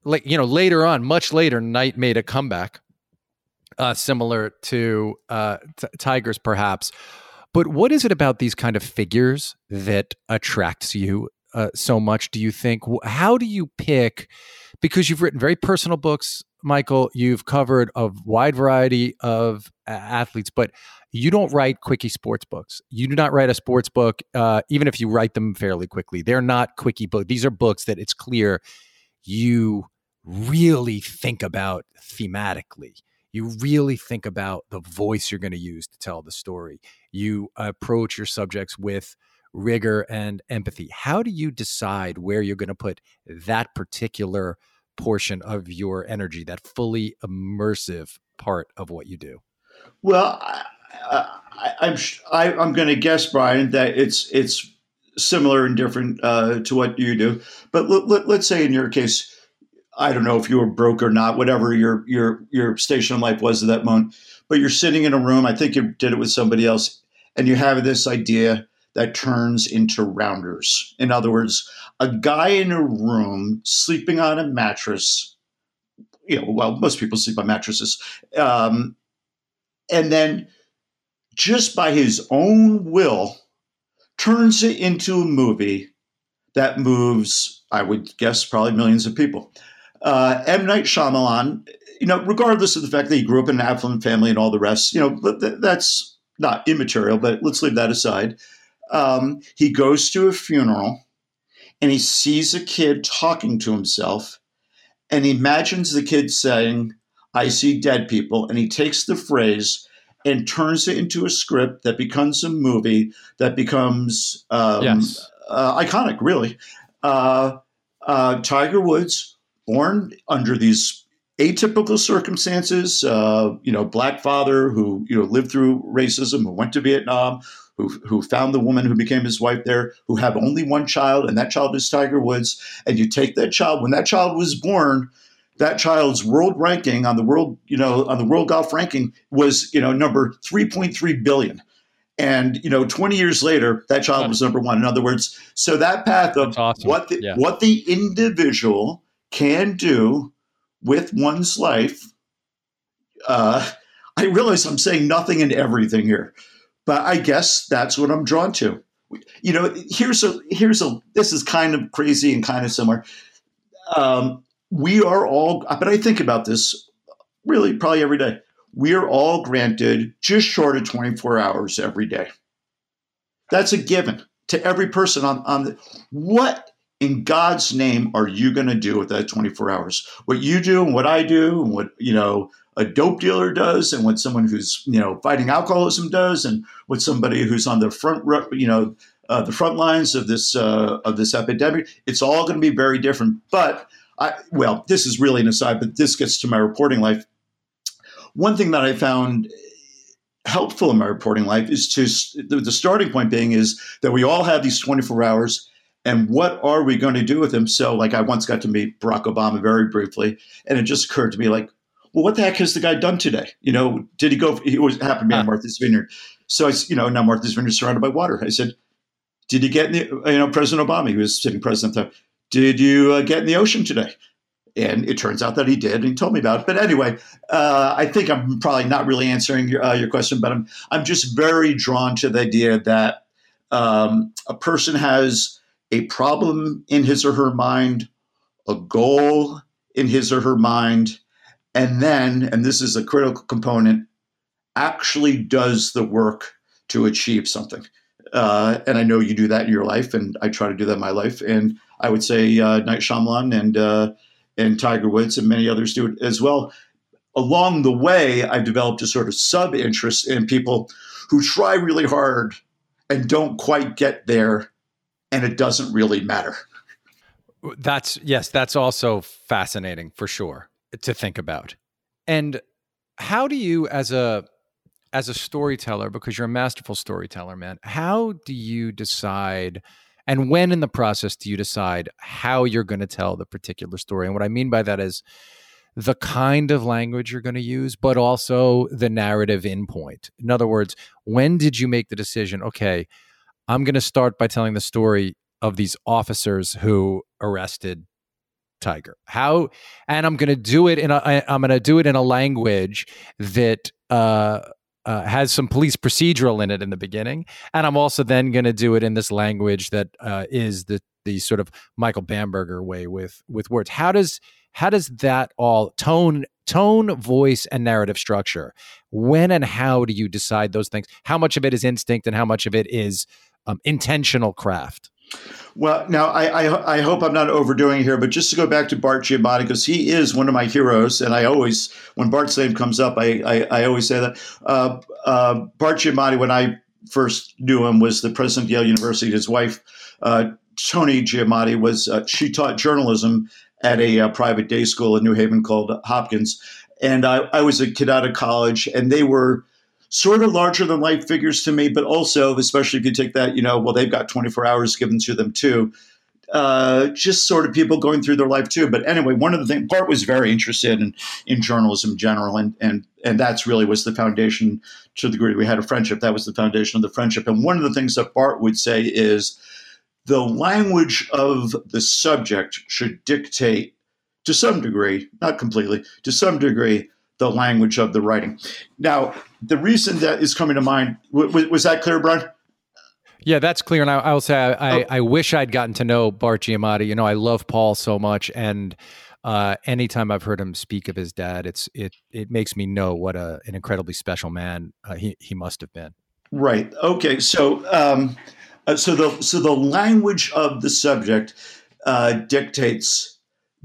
[SPEAKER 1] like you know, later on, much later, Night made a comeback uh, similar to uh, t- tigers, perhaps. But what is it about these kind of figures that attracts you uh, so much? Do you think? How do you pick? Because you've written very personal books, Michael. You've covered a wide variety of athletes, but you don't write quickie sports books. You do not write a sports book, uh, even if you write them fairly quickly. They're not quickie books. These are books that it's clear you really think about thematically you really think about the voice you're going to use to tell the story. You approach your subjects with rigor and empathy. How do you decide where you're going to put that particular portion of your energy, that fully immersive part of what you do?
[SPEAKER 2] Well, I, am I'm, I'm going to guess, Brian, that it's it's similar and different uh, to what you do. But let, let, let's say in your case, I don't know if you were broke or not, whatever your your your station in life was at that moment. But you're sitting in a room. I think you did it with somebody else, and you have this idea that turns into rounders. In other words, a guy in a room sleeping on a mattress. You know, well, most people sleep on mattresses, um, and then just by his own will, turns it into a movie that moves. I would guess probably millions of people. Uh, M. Night Shyamalan, you know, regardless of the fact that he grew up in an affluent family and all the rest, you know, that's not immaterial, but let's leave that aside. Um, he goes to a funeral and he sees a kid talking to himself and he imagines the kid saying, I see dead people. And he takes the phrase and turns it into a script that becomes a movie that becomes um, yes. uh, iconic, really. Uh, uh, Tiger Woods born under these atypical circumstances. Uh, you know, black father who you know lived through racism, who went to Vietnam, who who found the woman who became his wife there, who have only one child, and that child is Tiger Woods. And you take that child when that child was born. That child's world ranking on the world, you know, on the world golf ranking was, you know, number 3.3 billion. And you know, 20 years later, that child was number one. In other words, so that path of awesome. what the, yeah. what the individual can do with one's life. Uh, I realize I'm saying nothing and everything here, but I guess that's what I'm drawn to. You know, here's a here's a this is kind of crazy and kind of similar. Um, we are all, but I think about this really probably every day. We are all granted just short of 24 hours every day. That's a given to every person on, on the, what in God's name are you going to do with that 24 hours? What you do and what I do and what, you know, a dope dealer does and what someone who's, you know, fighting alcoholism does and what somebody who's on the front, you know, uh, the front lines of this, uh, of this epidemic, it's all going to be very different. But I, well, this is really an aside, but this gets to my reporting life. One thing that I found helpful in my reporting life is to the starting point being is that we all have these 24 hours and what are we going to do with them So, like, I once got to meet Barack Obama very briefly, and it just occurred to me, like, well, what the heck has the guy done today? You know, did he go? He was happened to be on Martha's Vineyard, so I, you know, now Martha's Vineyard is surrounded by water. I said, did he get in the, you know, President Obama, he was sitting president there, did you uh, get in the ocean today? And it turns out that he did, and he told me about it. But anyway, uh, I think I'm probably not really answering your, uh, your question, but I'm I'm just very drawn to the idea that um, a person has a problem in his or her mind, a goal in his or her mind, and then, and this is a critical component, actually does the work to achieve something. Uh, and I know you do that in your life, and I try to do that in my life. And I would say uh, Night Shyamalan and uh, and Tiger Woods and many others do it as well. Along the way, I've developed a sort of sub interest in people who try really hard and don't quite get there and it doesn't really matter.
[SPEAKER 1] That's yes, that's also fascinating for sure to think about. And how do you as a as a storyteller because you're a masterful storyteller, man, how do you decide and when in the process do you decide how you're going to tell the particular story? And what I mean by that is the kind of language you're going to use, but also the narrative in point. In other words, when did you make the decision, okay, I'm going to start by telling the story of these officers who arrested Tiger? How and I'm going to do it in a I'm going to do it in a language that uh, uh, has some police procedural in it in the beginning, and I'm also then going to do it in this language that uh, is the the sort of Michael Bamberger way with with words. How does how does that all tone tone voice and narrative structure when and how do you decide those things how much of it is instinct and how much of it is um, intentional craft
[SPEAKER 2] well, now I, I, I hope I'm not overdoing here, but just to go back to Bart Giamatti because he is one of my heroes, and I always when Bart's name comes up, I I, I always say that uh, uh, Bart Giamatti when I first knew him was the president of Yale University. His wife uh, Toni Giamatti was uh, she taught journalism at a uh, private day school in New Haven called Hopkins, and I, I was a kid out of college, and they were sort of larger than life figures to me, but also, especially if you take that, you know, well, they've got 24 hours given to them too. Uh, just sort of people going through their life too. But anyway, one of the things Bart was very interested in in journalism in general, and and and that's really was the foundation to the degree we had a friendship. That was the foundation of the friendship. And one of the things that Bart would say is the language of the subject should dictate to some degree, not completely, to some degree, the language of the writing. Now, the reason that is coming to mind was, was that clear, Brian?
[SPEAKER 1] Yeah, that's clear. And I, will say, I, I, oh. I, wish I'd gotten to know Bart Giamatti. You know, I love Paul so much, and uh, anytime I've heard him speak of his dad, it's it it makes me know what a an incredibly special man uh, he he must have been.
[SPEAKER 2] Right. Okay. So, um, uh, so the so the language of the subject uh, dictates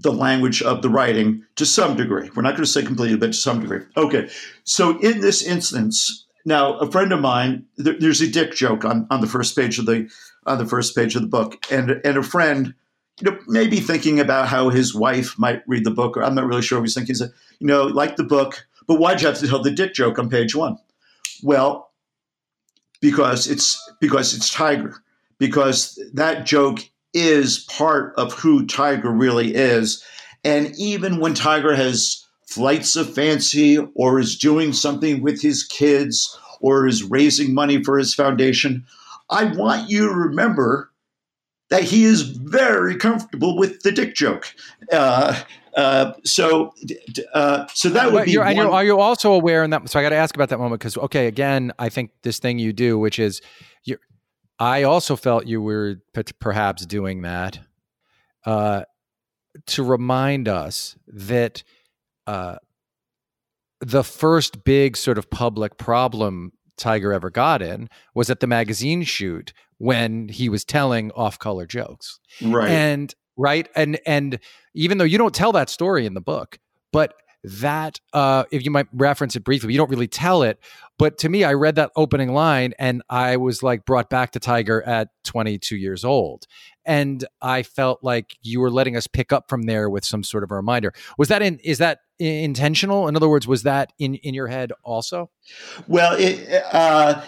[SPEAKER 2] the language of the writing to some degree. We're not going to say completely, but to some degree. Okay. So in this instance, now a friend of mine, there, there's a dick joke on, on the first page of the on the first page of the book, and and a friend, you know, maybe thinking about how his wife might read the book, or I'm not really sure what he's thinking. He said, you know, like the book, but why'd you have to tell the dick joke on page one? Well, because it's because it's Tiger, because that joke is part of who Tiger really is. And even when Tiger has flights of fancy or is doing something with his kids or is raising money for his foundation, I want you to remember that he is very comfortable with the dick joke. Uh, uh, so, uh, so that would be.
[SPEAKER 1] One- are you also aware in that? So I got to ask about that moment because, okay, again, I think this thing you do, which is I also felt you were perhaps doing that uh, to remind us that uh, the first big sort of public problem Tiger ever got in was at the magazine shoot when he was telling off-color jokes.
[SPEAKER 2] Right.
[SPEAKER 1] And right and and even though you don't tell that story in the book, but that uh, if you might reference it briefly, you don't really tell it. But to me, I read that opening line and I was like brought back to Tiger at 22 years old. And I felt like you were letting us pick up from there with some sort of a reminder. Was that in, is that intentional? In other words, was that in, in your head also?
[SPEAKER 2] Well, it, uh,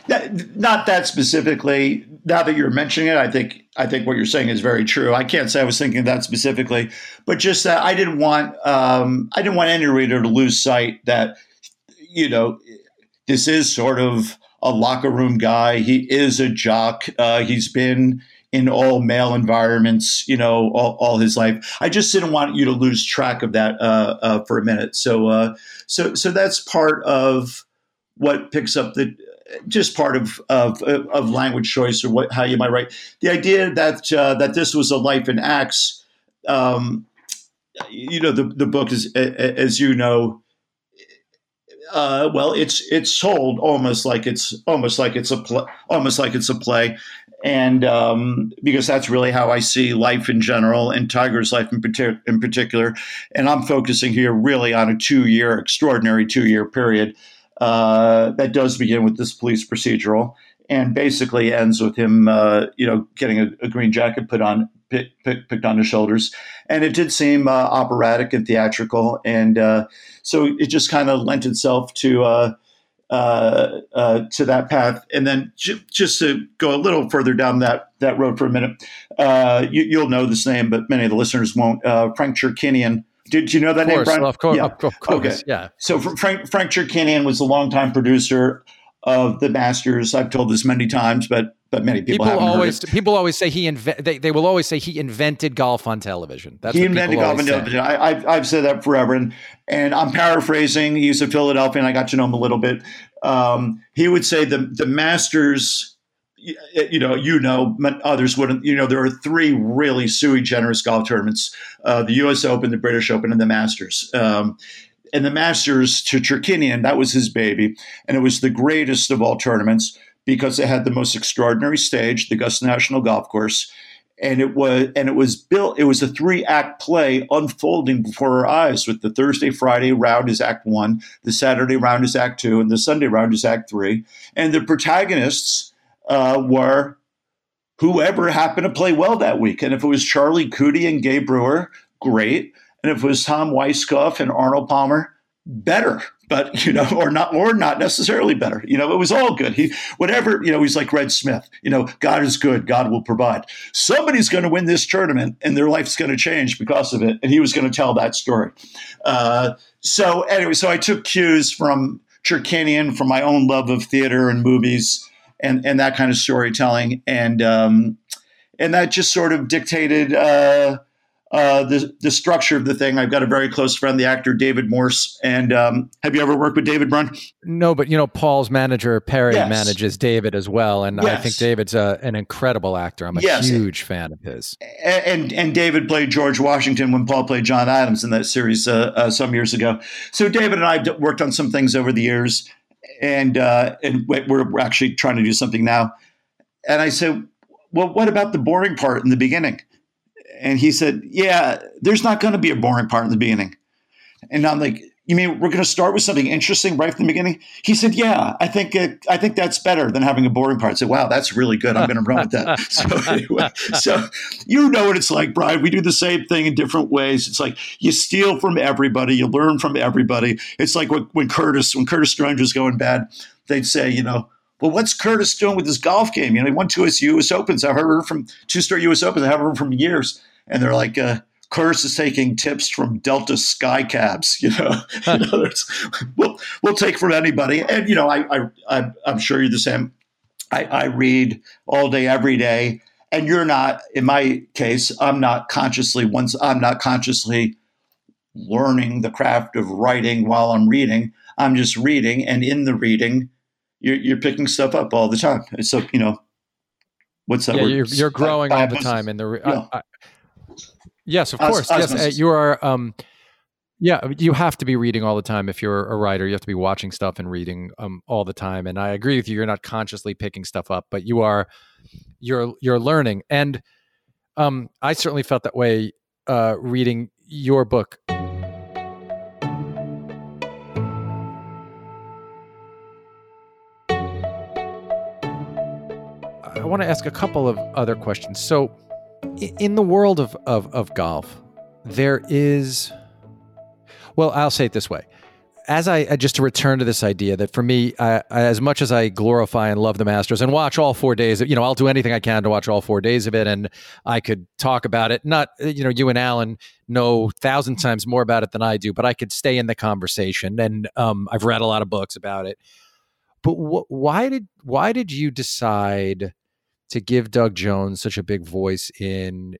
[SPEAKER 2] not that specifically. Now that you're mentioning it, I think I think what you're saying is very true. I can't say I was thinking that specifically, but just that I didn't want um, I didn't want any reader to lose sight that you know this is sort of a locker room guy. He is a jock. Uh, he's been in all male environments, you know, all, all, his life. I just didn't want you to lose track of that uh, uh, for a minute. So, uh, so, so that's part of what picks up the just part of, of, of language choice or what how you might write the idea that uh, that this was a life in acts. Um, you know, the the book is as you know uh, well, it's it's sold almost like it's almost like it's a pl- almost like it's a play, and um, because that's really how I see life in general and Tiger's life in, in particular. And I'm focusing here really on a two year, extraordinary two year period uh, that does begin with this police procedural and basically ends with him, uh, you know, getting a, a, green jacket put on, picked, picked on his shoulders, and it did seem uh, operatic and theatrical, and uh, so it just kind of lent itself to uh, uh, uh, to that path. And then j- just to go a little further down that that road for a minute, you, will know this name, but many of the listeners won't. Frank Chirkinian. Did you know that
[SPEAKER 1] course,
[SPEAKER 2] name?
[SPEAKER 1] Of course, yeah. of course,
[SPEAKER 2] okay.
[SPEAKER 1] yeah.
[SPEAKER 2] So Frank Frank Chirkinian was a longtime producer of the Masters. I've told this many times, but but many people, have
[SPEAKER 1] people always people always say he inve- they, they will always say he invented golf on television.
[SPEAKER 2] That's he invented golf on television. I, have I've said that forever, and and I'm paraphrasing. He's a Philadelphian. I got to know him a little bit. Um, he would say the the Masters. You know, you know, others wouldn't. You know, there are three really sui generis golf tournaments: uh, the U.S. Open, the British Open, and the Masters. Um, and the Masters to Chirkinian, that was his baby, and it was the greatest of all tournaments because it had the most extraordinary stage, the Augusta National Golf Course, and it was and it was built. It was a three act play unfolding before our eyes. With the Thursday Friday round is Act One, the Saturday round is Act Two, and the Sunday round is Act Three. And the protagonists uh, were whoever happened to play well that week. And if it was Charlie Coody and Gay Brewer, great. And if it was Tom Weiskopf and Arnold Palmer, better but you know, or not, or not necessarily better. You know, it was all good. He, whatever, you know, he's like Red Smith. You know, God is good. God will provide. Somebody's going to win this tournament, and their life's going to change because of it. And he was going to tell that story. Uh, so anyway, so I took cues from Chirkinian, from my own love of theater and movies, and and that kind of storytelling, and um, and that just sort of dictated. Uh, uh, the the structure of the thing. I've got a very close friend, the actor David Morse. And um, have you ever worked with David Brun?
[SPEAKER 1] No, but you know Paul's manager Perry yes. manages David as well, and yes. I think David's a, an incredible actor. I'm a yes. huge fan of his.
[SPEAKER 2] And and David played George Washington when Paul played John Adams in that series uh, uh, some years ago. So David and I worked on some things over the years, and uh, and we're actually trying to do something now. And I said, well, what about the boring part in the beginning? And he said, Yeah, there's not going to be a boring part in the beginning. And I'm like, you mean we're going to start with something interesting right from the beginning? He said, "Yeah, I think it, I think that's better than having a boring part." I said, "Wow, that's really good. I'm going to run with that." so anyway, so you know what it's like, Brian. We do the same thing in different ways. It's like you steal from everybody, you learn from everybody. It's like when, when Curtis, when Curtis Strange was going bad, they'd say, you know, well, what's Curtis doing with his golf game? You know, he won two U.S. Opens. I've heard from two straight U.S. Opens. I haven't heard from years and they're like, uh, Curtis is taking tips from Delta Skycaps. You know, in other words, we'll we'll take from anybody. And you know, I I, I'm sure you're the same. I, I read all day, every day, and you're not. In my case, I'm not consciously once. I'm not consciously learning the craft of writing while I'm reading. I'm just reading, and in the reading, you're, you're picking stuff up all the time. So you know, what's that?
[SPEAKER 1] Yeah, you're, you're, growing all the time in the. Yeah. I, Yes, of course. yes, uh, you are. Um, yeah, you have to be reading all the time if you're a writer. You have to be watching stuff and reading um, all the time. And I agree with you. You're not consciously picking stuff up, but you are. You're you're learning, and um, I certainly felt that way uh, reading your book. I want to ask a couple of other questions. So in the world of, of, of golf, there is, well, I'll say it this way. As I just to return to this idea that for me, I, as much as I glorify and love the Masters and watch all four days, you know, I'll do anything I can to watch all four days of it, and I could talk about it. Not, you know, you and Alan know thousand times more about it than I do, but I could stay in the conversation, and um, I've read a lot of books about it. But wh- why did why did you decide? To give Doug Jones such a big voice in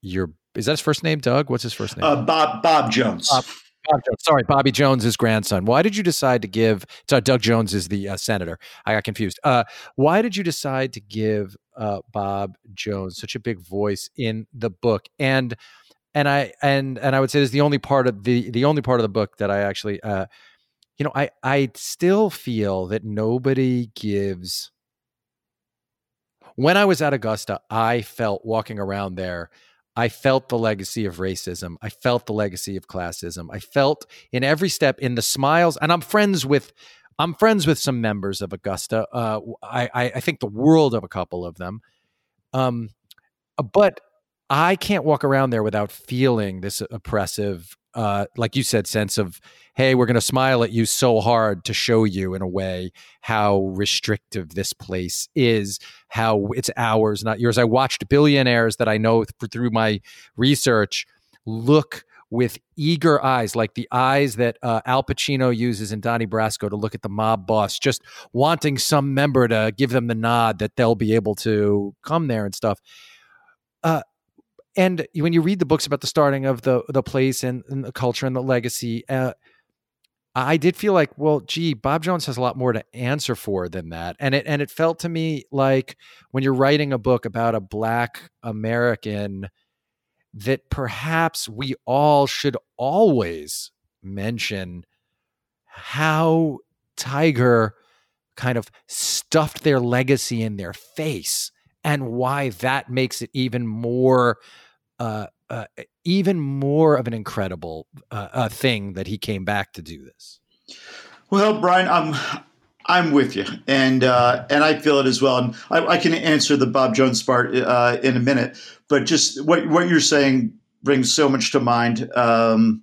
[SPEAKER 1] your is that his first name Doug? What's his first name?
[SPEAKER 2] Uh, Bob Bob Jones. Bob,
[SPEAKER 1] Bob Jones. Sorry Bobby Jones his grandson. Why did you decide to give Doug Jones is the uh, senator. I got confused. Uh, why did you decide to give uh, Bob Jones such a big voice in the book? And and I and and I would say this is the only part of the the only part of the book that I actually uh, you know I I still feel that nobody gives when I was at Augusta, I felt walking around there, I felt the legacy of racism. I felt the legacy of classism. I felt in every step in the smiles, and I'm friends with. I'm friends with some members of Augusta. Uh, I, I, think the world of a couple of them. Um, but I can't walk around there without feeling this oppressive, uh, like you said, sense of hey, we're going to smile at you so hard to show you in a way how restrictive this place is, how it's ours, not yours. I watched billionaires that I know th- through my research look with eager eyes, like the eyes that uh, Al Pacino uses in Donnie Brasco to look at the mob boss, just wanting some member to give them the nod that they'll be able to come there and stuff. Uh, and when you read the books about the starting of the the place and, and the culture and the legacy, uh, I did feel like, well, gee, Bob Jones has a lot more to answer for than that, and it and it felt to me like when you're writing a book about a Black American, that perhaps we all should always mention how Tiger kind of stuffed their legacy in their face and why that makes it even more uh, uh, even more of an incredible uh, thing that he came back to do this.
[SPEAKER 2] Well, Brian, I'm I'm with you, and uh, and I feel it as well. And I, I can answer the Bob Jones part uh, in a minute, but just what what you're saying brings so much to mind. Um,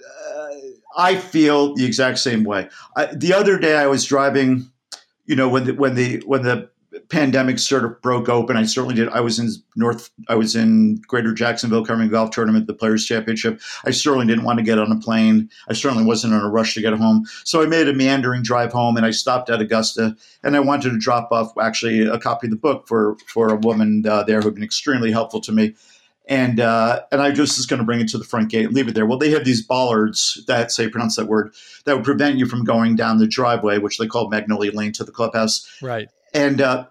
[SPEAKER 2] uh, I feel the exact same way. I, the other day, I was driving. You know, when the when the when the pandemic sort of broke open, I certainly did. I was in North, I was in Greater Jacksonville covering golf tournament, the Players Championship. I certainly didn't want to get on a plane. I certainly wasn't in a rush to get home. So I made a meandering drive home, and I stopped at Augusta, and I wanted to drop off actually a copy of the book for for a woman uh, there who'd been extremely helpful to me. And uh, and I just was going to bring it to the front gate and leave it there. Well, they have these bollards that say pronounce that word that would prevent you from going down the driveway, which they call Magnolia Lane to the clubhouse.
[SPEAKER 1] Right
[SPEAKER 2] and uh,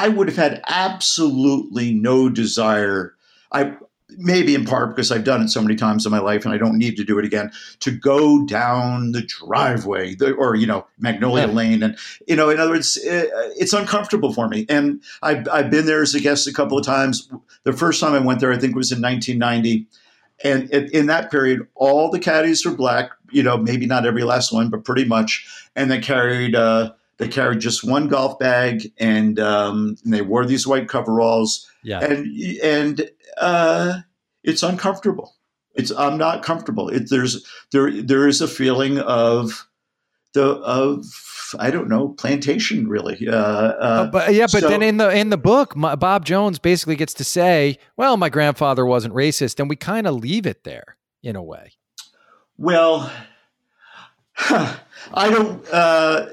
[SPEAKER 2] I would have had absolutely no desire. I maybe in part because I've done it so many times in my life and I don't need to do it again to go down the driveway or you know Magnolia yeah. Lane and you know in other words it, it's uncomfortable for me and I've, I've been there as a guest a couple of times the first time I went there I think was in 1990 and in that period all the caddies were black you know maybe not every last one but pretty much and they carried uh, they carried just one golf bag, and, um, and they wore these white coveralls.
[SPEAKER 1] Yeah,
[SPEAKER 2] and and uh, it's uncomfortable. It's I'm not comfortable. It, there's there there is a feeling of the of I don't know plantation really. Uh, uh,
[SPEAKER 1] oh, but yeah, but so, then in the in the book, my, Bob Jones basically gets to say, "Well, my grandfather wasn't racist," and we kind of leave it there in a way.
[SPEAKER 2] Well, huh, I don't. Uh,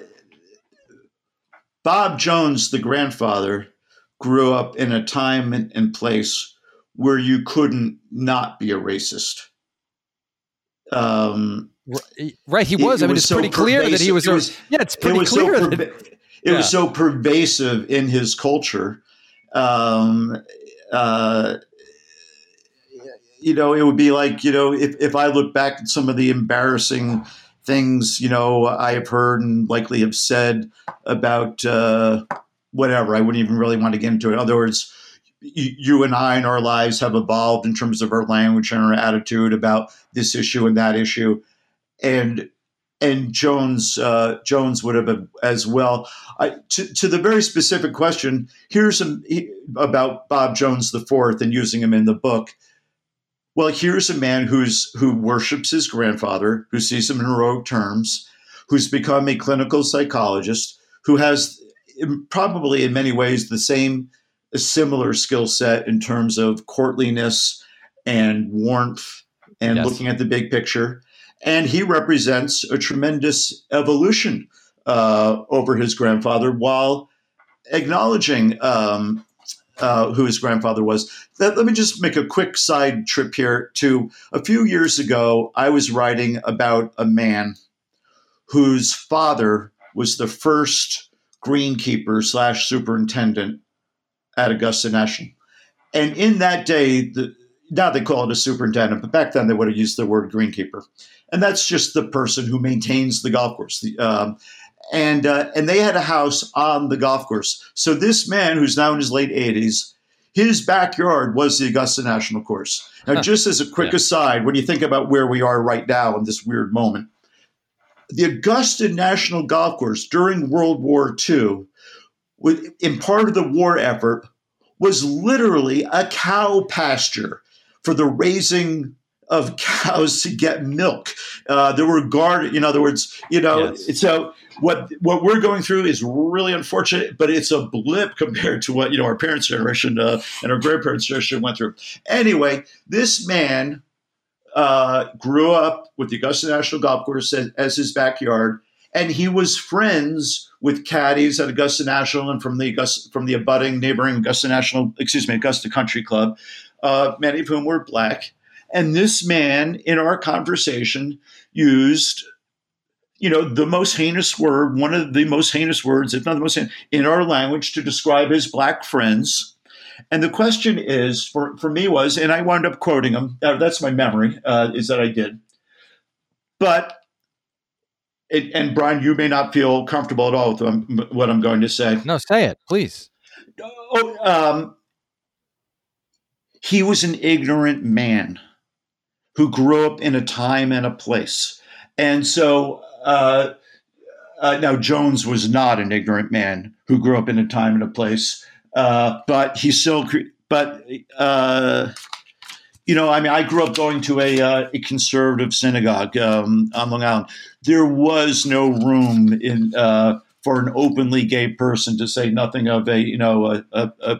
[SPEAKER 2] Bob Jones, the grandfather, grew up in a time and place where you couldn't not be a racist.
[SPEAKER 1] Um, right, he was. It, I mean, it's so pretty clear that he was, was. yeah, it's pretty it clear. So that,
[SPEAKER 2] it yeah. was so pervasive in his culture. Um, uh, you know, it would be like you know, if if I look back at some of the embarrassing things you know I have heard and likely have said about uh, whatever. I wouldn't even really want to get into it. In other words, you, you and I in our lives have evolved in terms of our language and our attitude about this issue and that issue, and and Jones uh, Jones would have as well. I, to, to the very specific question, here's some about Bob Jones the fourth and using him in the book. Well, here's a man who's who worships his grandfather, who sees him in heroic terms, who's become a clinical psychologist, who has probably in many ways the same a similar skill set in terms of courtliness and warmth and yes. looking at the big picture. And he represents a tremendous evolution uh, over his grandfather while acknowledging um, uh, who his grandfather was. Let, let me just make a quick side trip here to a few years ago. I was writing about a man whose father was the first greenkeeper slash superintendent at Augusta National. And in that day, the, now they call it a superintendent, but back then they would have used the word greenkeeper. And that's just the person who maintains the golf course. The, um, and uh, and they had a house on the golf course. So this man, who's now in his late eighties, his backyard was the Augusta National Course. Now, just as a quick yeah. aside, when you think about where we are right now in this weird moment, the Augusta National Golf Course during World War II, in part of the war effort, was literally a cow pasture for the raising of cows to get milk. Uh, there were guard, in other words, you know. Yes. So what what we're going through is really unfortunate, but it's a blip compared to what you know our parents' generation uh, and our grandparents' generation went through. Anyway, this man uh, grew up with the Augusta National Golf Course as, as his backyard, and he was friends with caddies at Augusta National and from the Augusta, from the abutting neighboring Augusta National, excuse me, Augusta Country Club, uh, many of whom were black. And this man, in our conversation, used, you know, the most heinous word, one of the most heinous words, if not the most heinous, in our language to describe his black friends. And the question is, for, for me was, and I wound up quoting him. Uh, that's my memory, uh, is that I did. But it, and Brian, you may not feel comfortable at all with what I'm going to say.
[SPEAKER 1] No, say it, please.
[SPEAKER 2] Oh, um, he was an ignorant man who grew up in a time and a place. And so uh, uh, now Jones was not an ignorant man who grew up in a time and a place, uh, but he still, but uh, you know, I mean, I grew up going to a, uh, a conservative synagogue um, on Long Island. There was no room in uh, for an openly gay person to say nothing of a you know a, a, a,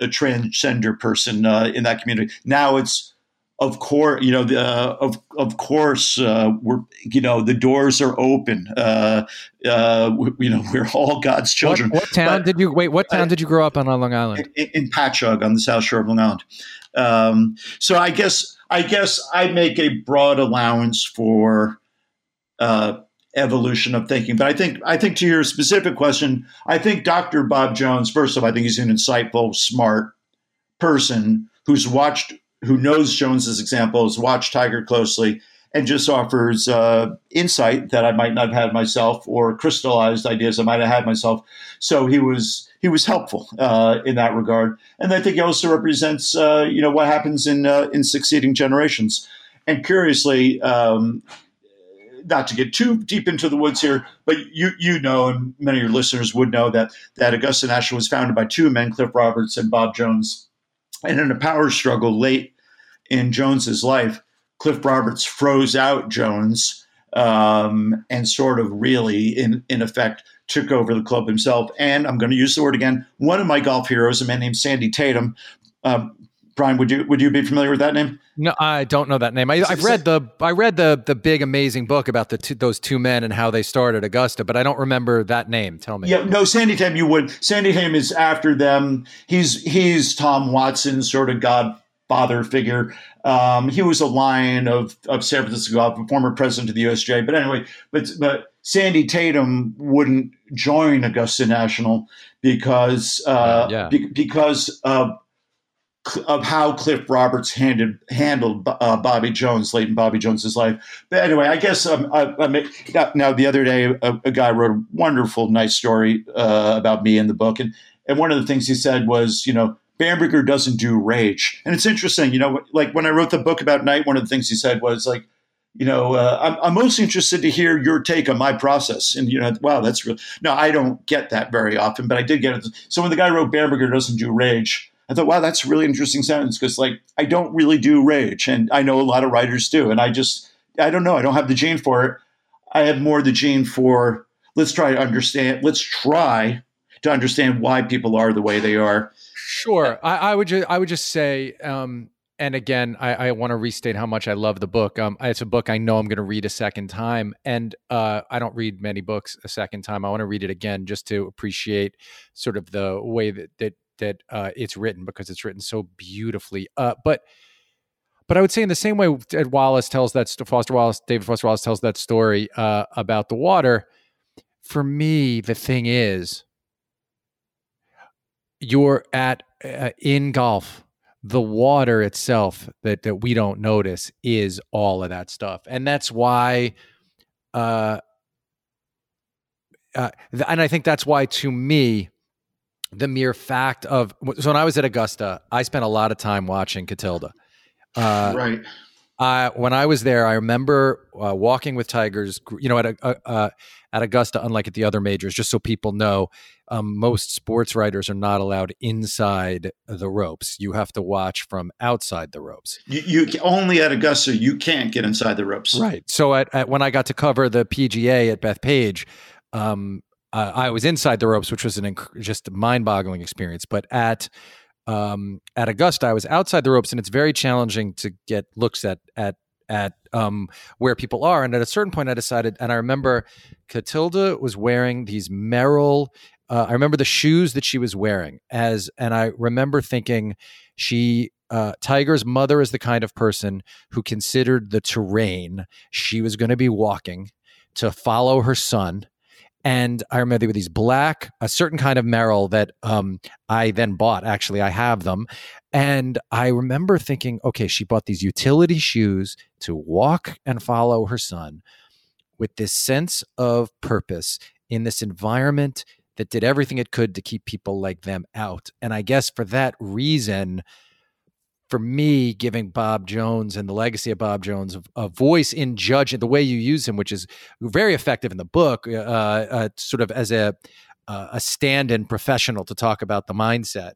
[SPEAKER 2] a transgender person in that community. Now it's of course you know the, uh, of of course uh, we're you know the doors are open. Uh, uh, you know we're all God's children.
[SPEAKER 1] What, what town but, did you wait? What town did you grow up in on Long Island?
[SPEAKER 2] In, in Patchogue on the South Shore of Long Island. Um, so I guess I guess I make a broad allowance for uh, evolution of thinking. But I think I think to your specific question, I think Dr. Bob Jones, first of all, I think he's an insightful, smart person who's watched, who knows Jones's examples, watched Tiger closely, and just offers uh, insight that I might not have had myself or crystallized ideas I might have had myself. So he was he was helpful uh, in that regard, and I think he also represents uh, you know what happens in uh, in succeeding generations. And curiously, um, not to get too deep into the woods here, but you you know, and many of your listeners would know that that Augusta National was founded by two men, Cliff Roberts and Bob Jones. And in a power struggle late in Jones's life, Cliff Roberts froze out Jones um, and sort of really, in in effect, took over the club himself. And I'm going to use the word again. One of my golf heroes, a man named Sandy Tatum, um, Brian, would you would you be familiar with that name?
[SPEAKER 1] No, I don't know that name. I, have read the I read the the big amazing book about the two, those two men and how they started Augusta, but I don't remember that name. Tell me.
[SPEAKER 2] Yeah, no, Sandy Tatum. You would. Sandy Tatum is after them. He's he's Tom Watson, sort of godfather figure. Um, he was a lion of of San Francisco, a former president of the USGA. But anyway, but but Sandy Tatum wouldn't join Augusta National because uh, yeah. be, because of of how Cliff Roberts handed, handled uh, Bobby Jones late in Bobby Jones's life. But anyway, I guess um, I, I, now the other day a, a, guy wrote a wonderful, nice story uh, about me in the book, and and one of the things he said was, you know, Bamberger doesn't do rage, and it's interesting, you know, like when I wrote the book about Night, one of the things he said was like. You know, uh, I'm, I'm most interested to hear your take on my process. And, you know, wow, that's real. No, I don't get that very often, but I did get it. So when the guy wrote Bamberger doesn't do rage, I thought, wow, that's a really interesting sentence because, like, I don't really do rage, and I know a lot of writers do, and I just, I don't know, I don't have the gene for it. I have more the gene for let's try to understand, let's try to understand why people are the way they are.
[SPEAKER 1] Sure, I, I would just, I would just say, um, and again, I, I want to restate how much I love the book. Um, it's a book I know I'm going to read a second time, and uh, I don't read many books a second time. I want to read it again just to appreciate sort of the way that that that uh, it's written because it's written so beautifully. Uh, but but I would say in the same way Ed Wallace tells that Foster Wallace, David Foster Wallace tells that story uh, about the water. For me, the thing is, you're at uh, in golf. The water itself that that we don't notice is all of that stuff, and that's why. Uh, uh, and I think that's why, to me, the mere fact of so when I was at Augusta, I spent a lot of time watching Kultida.
[SPEAKER 2] Uh, right.
[SPEAKER 1] Uh, when I was there, I remember uh, walking with tigers. You know, at a, uh, at Augusta, unlike at the other majors, just so people know, um, most sports writers are not allowed inside the ropes. You have to watch from outside the ropes.
[SPEAKER 2] You, you only at Augusta, you can't get inside the ropes.
[SPEAKER 1] Right. So at, at when I got to cover the PGA at Bethpage, um, uh, I was inside the ropes, which was an inc- just mind-boggling experience. But at um, at Augusta, I was outside the ropes, and it's very challenging to get looks at at at um, where people are. And at a certain point, I decided, and I remember Kultida was wearing these Merrell. Uh, I remember the shoes that she was wearing as, and I remember thinking she uh, Tiger's mother is the kind of person who considered the terrain she was going to be walking to follow her son and I remember they were these black, a certain kind of Merrell that um, I then bought. Actually, I have them. And I remember thinking, okay, she bought these utility shoes to walk and follow her son with this sense of purpose in this environment that did everything it could to keep people like them out. And I guess for that reason, for me, giving Bob Jones and the legacy of Bob Jones a, voice in judging the way you use him, which is very effective in the book, uh, uh, sort of as a uh, a stand-in professional to talk about the mindset,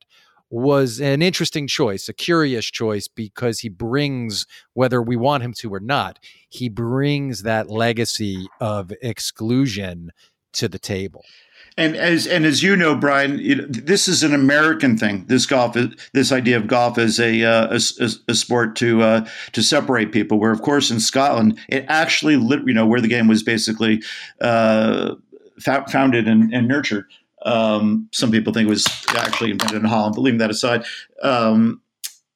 [SPEAKER 1] was an interesting choice, a curious choice because he brings, whether we want him to or not, he brings that legacy of exclusion to the table.
[SPEAKER 2] And as and as you know, Brian, it, this is an American thing. This golf, this idea of golf as a uh, a, a, sport to uh, to separate people. Where, of course, in Scotland, it actually, you know, where the game was basically uh, founded and, and nurtured. Um, some people think it was actually invented in Holland. But leaving that aside, um,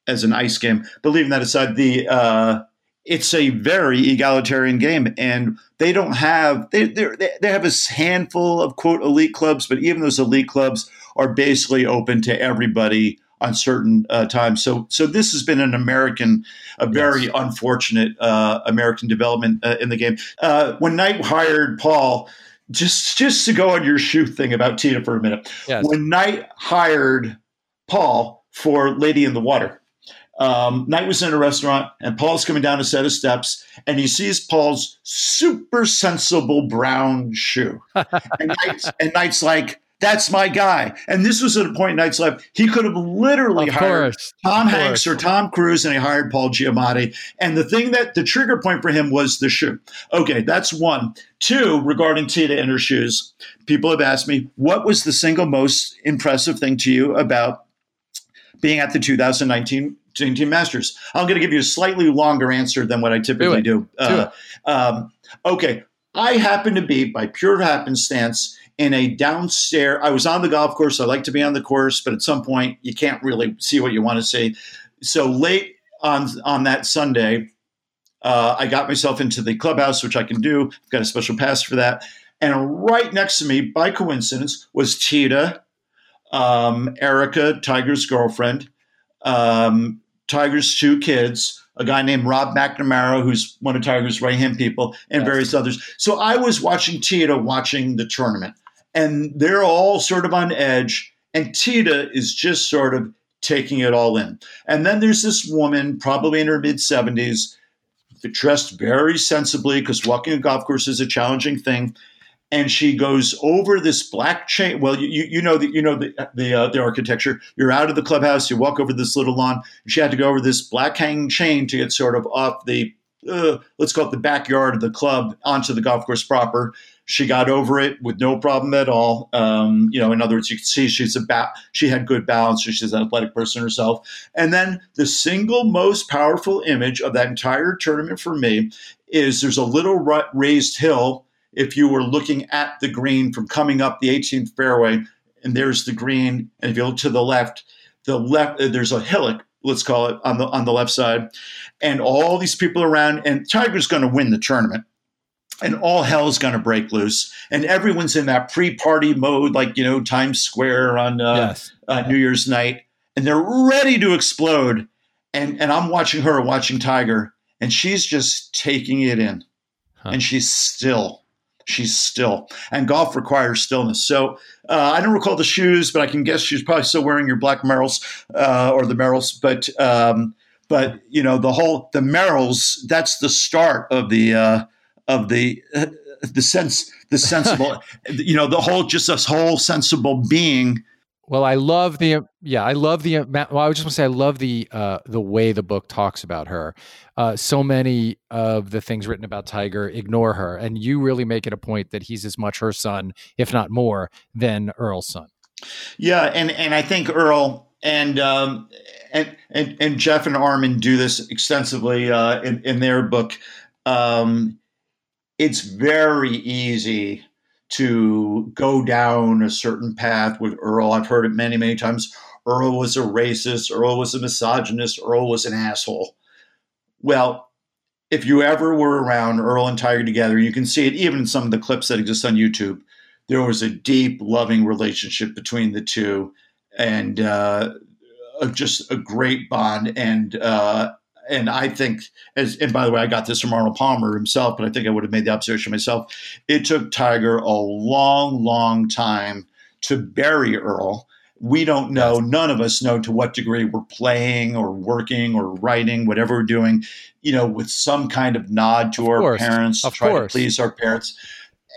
[SPEAKER 2] as an ice game, but leaving that aside, the uh, it's a very egalitarian game and they don't have they they have a handful of quote elite clubs but even those elite clubs are basically open to everybody on certain uh, times so so this has been an american a very yes. unfortunate uh, american development uh, in the game uh, when Night hired paul just just to go on your shoe thing about Tida for a minute yes. when Night hired paul for lady in the water um, Night was in a restaurant, and Paul's coming down a set of steps, and he sees Paul's super sensible brown shoe. and, Night's, and Night's like, that's my guy. And this was at a point in Night's life, he could have literally of hired course, Tom Hanks or Tom Cruise, and he hired Paul Giamatti. And the thing that the trigger point for him was the shoe. Okay, that's one. Two, regarding Tida and her shoes, people have asked me, what was the single most impressive thing to you about being at the 2019 Team Masters. I'm going to give you a slightly longer answer than what I typically do. do. Uh, um, okay, I happen to be, by pure happenstance, in a downstairs. I was on the golf course. I like to be on the course, but at some point you can't really see what you want to see. So late on on that Sunday, uh, I got myself into the clubhouse, which I can do. I've got a special pass for that. And right next to me, by coincidence, was Tida, um, Erica, Tiger's girlfriend, um, Tiger's two kids, a guy named Rob McNamara, who's one of Tiger's right hand people, and yes. various others. So I was watching Tida watching the tournament, and they're all sort of on edge, and Tida is just sort of taking it all in. And then there's this woman, probably in her mid 70s, dressed very sensibly because walking a golf course is a challenging thing and she goes over this black chain. Well, you you know the you know the the, uh, the architecture. You're out of the clubhouse. You walk over this little lawn. She had to go over this black hanging chain to get sort of off the uh, let's call it the backyard of the club onto the golf course proper. She got over it with no problem at all. Um, you know, in other words, you can see she's about she had good balance. She's an athletic person herself. And then the single most powerful image of that entire tournament for me is there's a little raised hill if you were looking at the green from coming up the 18th fairway, and there's the green, and if you look to the left, the left uh, there's a hillock, let's call it on the on the left side, and all these people around, and Tiger's going to win the tournament. And all hell's going to break loose, and everyone's in that pre-party mode, like you know Times Square on uh, yes. uh, New Year's night, and they're ready to explode. And and I'm watching her, watching Tiger, and she's just taking it in, huh. and she's still she's still. And golf requires stillness. So uh, I don't recall the shoes, but I can guess she's probably still wearing your black Merrells uh, or the Merrells. But um, but you know the whole the Merrells. That's the start of the uh, of the uh, the sense the sensible. you know the whole just this whole sensible being.
[SPEAKER 1] Well, I love the yeah, I love the well. I just want to say I love the uh, the way the book talks about her. Uh, so many of the things written about Tiger ignore her, and you really make it a point that he's as much her son, if not more, than Earl's son.
[SPEAKER 2] Yeah, and and I think Earl and um, and, and and Jeff and Armen do this extensively uh, in in their book. Um, it's very easy to go down a certain path with Earl. I've heard it many many times. Earl was a racist. Earl was a misogynist. Earl was an asshole. Well, if you ever were around Earl and Tiger together, you can see it even in some of the clips that exist on YouTube there was a deep, loving relationship between the two, and uh, just a great bond. And uh, and I think, as and by the way, I got this from Arnold Palmer himself, but I think I would have made the observation myself. It took Tiger a long, long time to bury Earl. We don't know, none of us know to what degree we're playing or working or writing, whatever we're doing, you know, with some kind of nod to
[SPEAKER 1] of
[SPEAKER 2] our
[SPEAKER 1] course.
[SPEAKER 2] parents,
[SPEAKER 1] of
[SPEAKER 2] try
[SPEAKER 1] course.
[SPEAKER 2] to please our parents.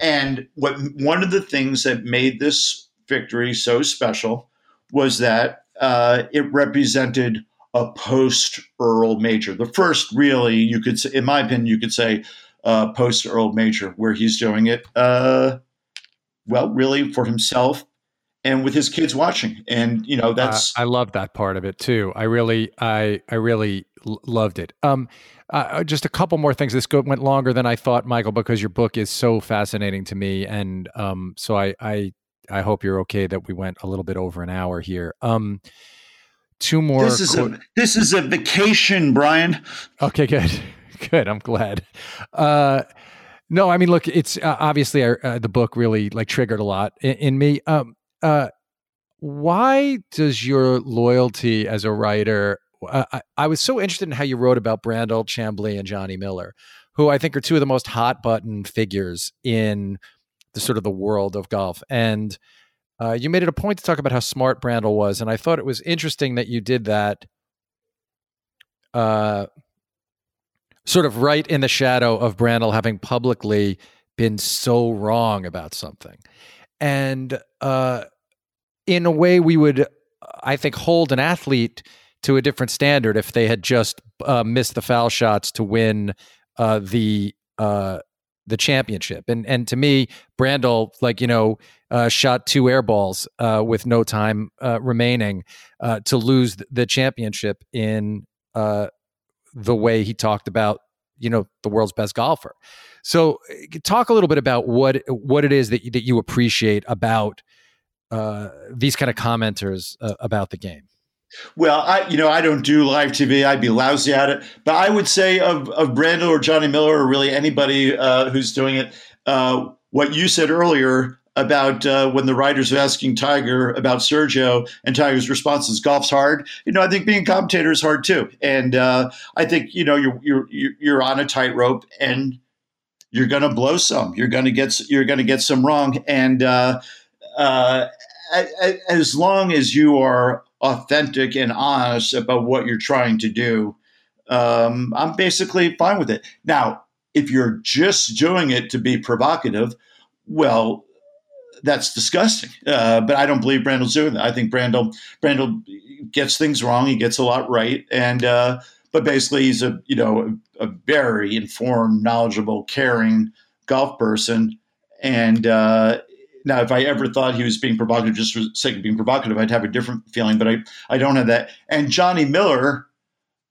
[SPEAKER 2] And what one of the things that made this victory so special was that uh, it represented a post Earl Major, the first really you could say, in my opinion, you could say uh, post Earl Major, where he's doing it uh, well, really for himself and with his kids watching. And you know that's
[SPEAKER 1] uh, I love that part of it too. I really I I really l- loved it. Um, uh, just a couple more things. This go- went longer than I thought, Michael, because your book is so fascinating to me, and um, so I, I I hope you're okay that we went a little bit over an hour here. Um, two more.
[SPEAKER 2] This is a this is a vacation, Brian.
[SPEAKER 1] Okay, good, good. I'm glad. Uh, no, I mean, look, it's uh, obviously uh, the book really like triggered a lot in, in me. Um, uh, why does your loyalty as a writer uh, I, I, was so interested in how you wrote about Brandel Chamblee and Johnny Miller, who I think are two of the most hot button figures in the sort of the world of golf. And uh, you made it a point to talk about how smart Brandel was, and I thought it was interesting that you did that. Uh, sort of right in the shadow of Brandel having publicly been so wrong about something, and uh, in a way, we would, I think, hold an athlete to a different standard if they had just uh, missed the foul shots to win uh, the uh, the championship. And and to me, Brandel, like you know, uh, shot two air balls uh, with no time uh, remaining to lose the championship in the way he talked about you know the world's best golfer. So, talk a little bit about what what it is that you, that you appreciate about these kind of commenters about the game.
[SPEAKER 2] Well, I you know I don't do live TV. I'd be lousy at it. But I would say of of Brandel or Johnny Miller or really anybody uh, who's doing it, uh, what you said earlier about uh, when the writers are asking Tiger about Sergio and Tiger's response is golf's hard. You know, I think being a commentator is hard too. And uh, I think you know you're you're you're on a tightrope and you're going to blow some. You're going to get you're going to get some wrong. And uh, uh, as long as you are authentic and honest about what you're trying to do, um, I'm basically fine with it. Now, if you're just doing it to be provocative, well, that's disgusting. Uh, but I don't believe Brandel's doing that. I think Brandel Brandel gets things wrong. He gets a lot right, and uh, but basically he's a you know a, a, very informed, knowledgeable, caring golf person, and uh, now, if I ever thought he was being provocative just for the sake of being provocative, I'd have a different feeling, but I, I don't have that. And Johnny Miller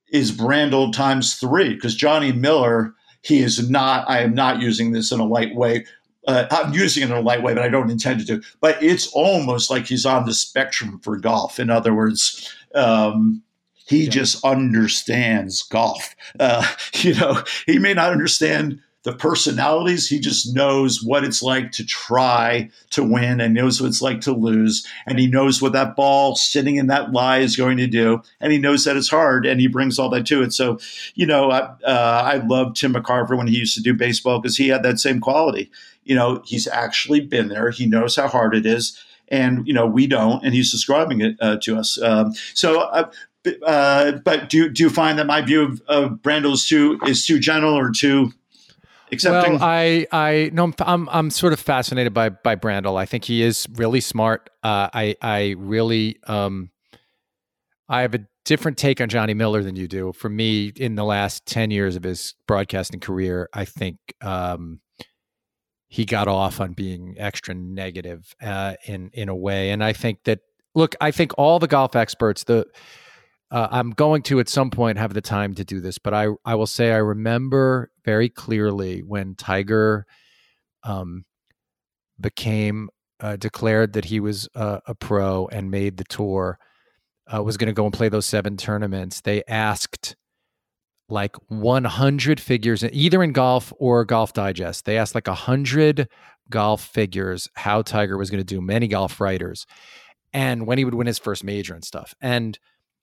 [SPEAKER 2] is Brandel times three because Johnny Miller, he is not, I am not using this in a light way. Uh, I'm using it in a light way, but I don't intend to do. But it's almost like he's on the spectrum for golf. In other words, um, he yeah. just understands golf. Uh, you know, he may not understand the personalities. He just knows what it's like to try to win and knows what it's like to lose. And he knows what that ball sitting in that lie is going to do. And he knows that it's hard and he brings all that to it. So, you know, I, uh, I love Tim McCarver when he used to do baseball because he had that same quality. You know, he's actually been there, he knows how hard it is. And, you know, we don't. And he's describing it uh, to us. Um, so, uh, uh, but do do you find that my view of, of Brandel is too is too gentle or too accepting?
[SPEAKER 1] Well, I I no, I'm I'm sort of fascinated by by Brandel. I think he is really smart. Uh, I I really um, I have a different take on Johnny Miller than you do. For me, in the last ten years of his broadcasting career, I think um, he got off on being extra negative uh, in in a way, and I think that look, I think all the golf experts the uh, I'm going to at some point have the time to do this, but I I will say I remember very clearly when Tiger um, became uh, declared that he was uh, a pro and made the tour, uh, was going to go and play those seven tournaments. They asked like 100 figures, either in golf or Golf Digest. They asked like 100 golf figures how Tiger was going to do. Many golf writers, and when he would win his first major and stuff, and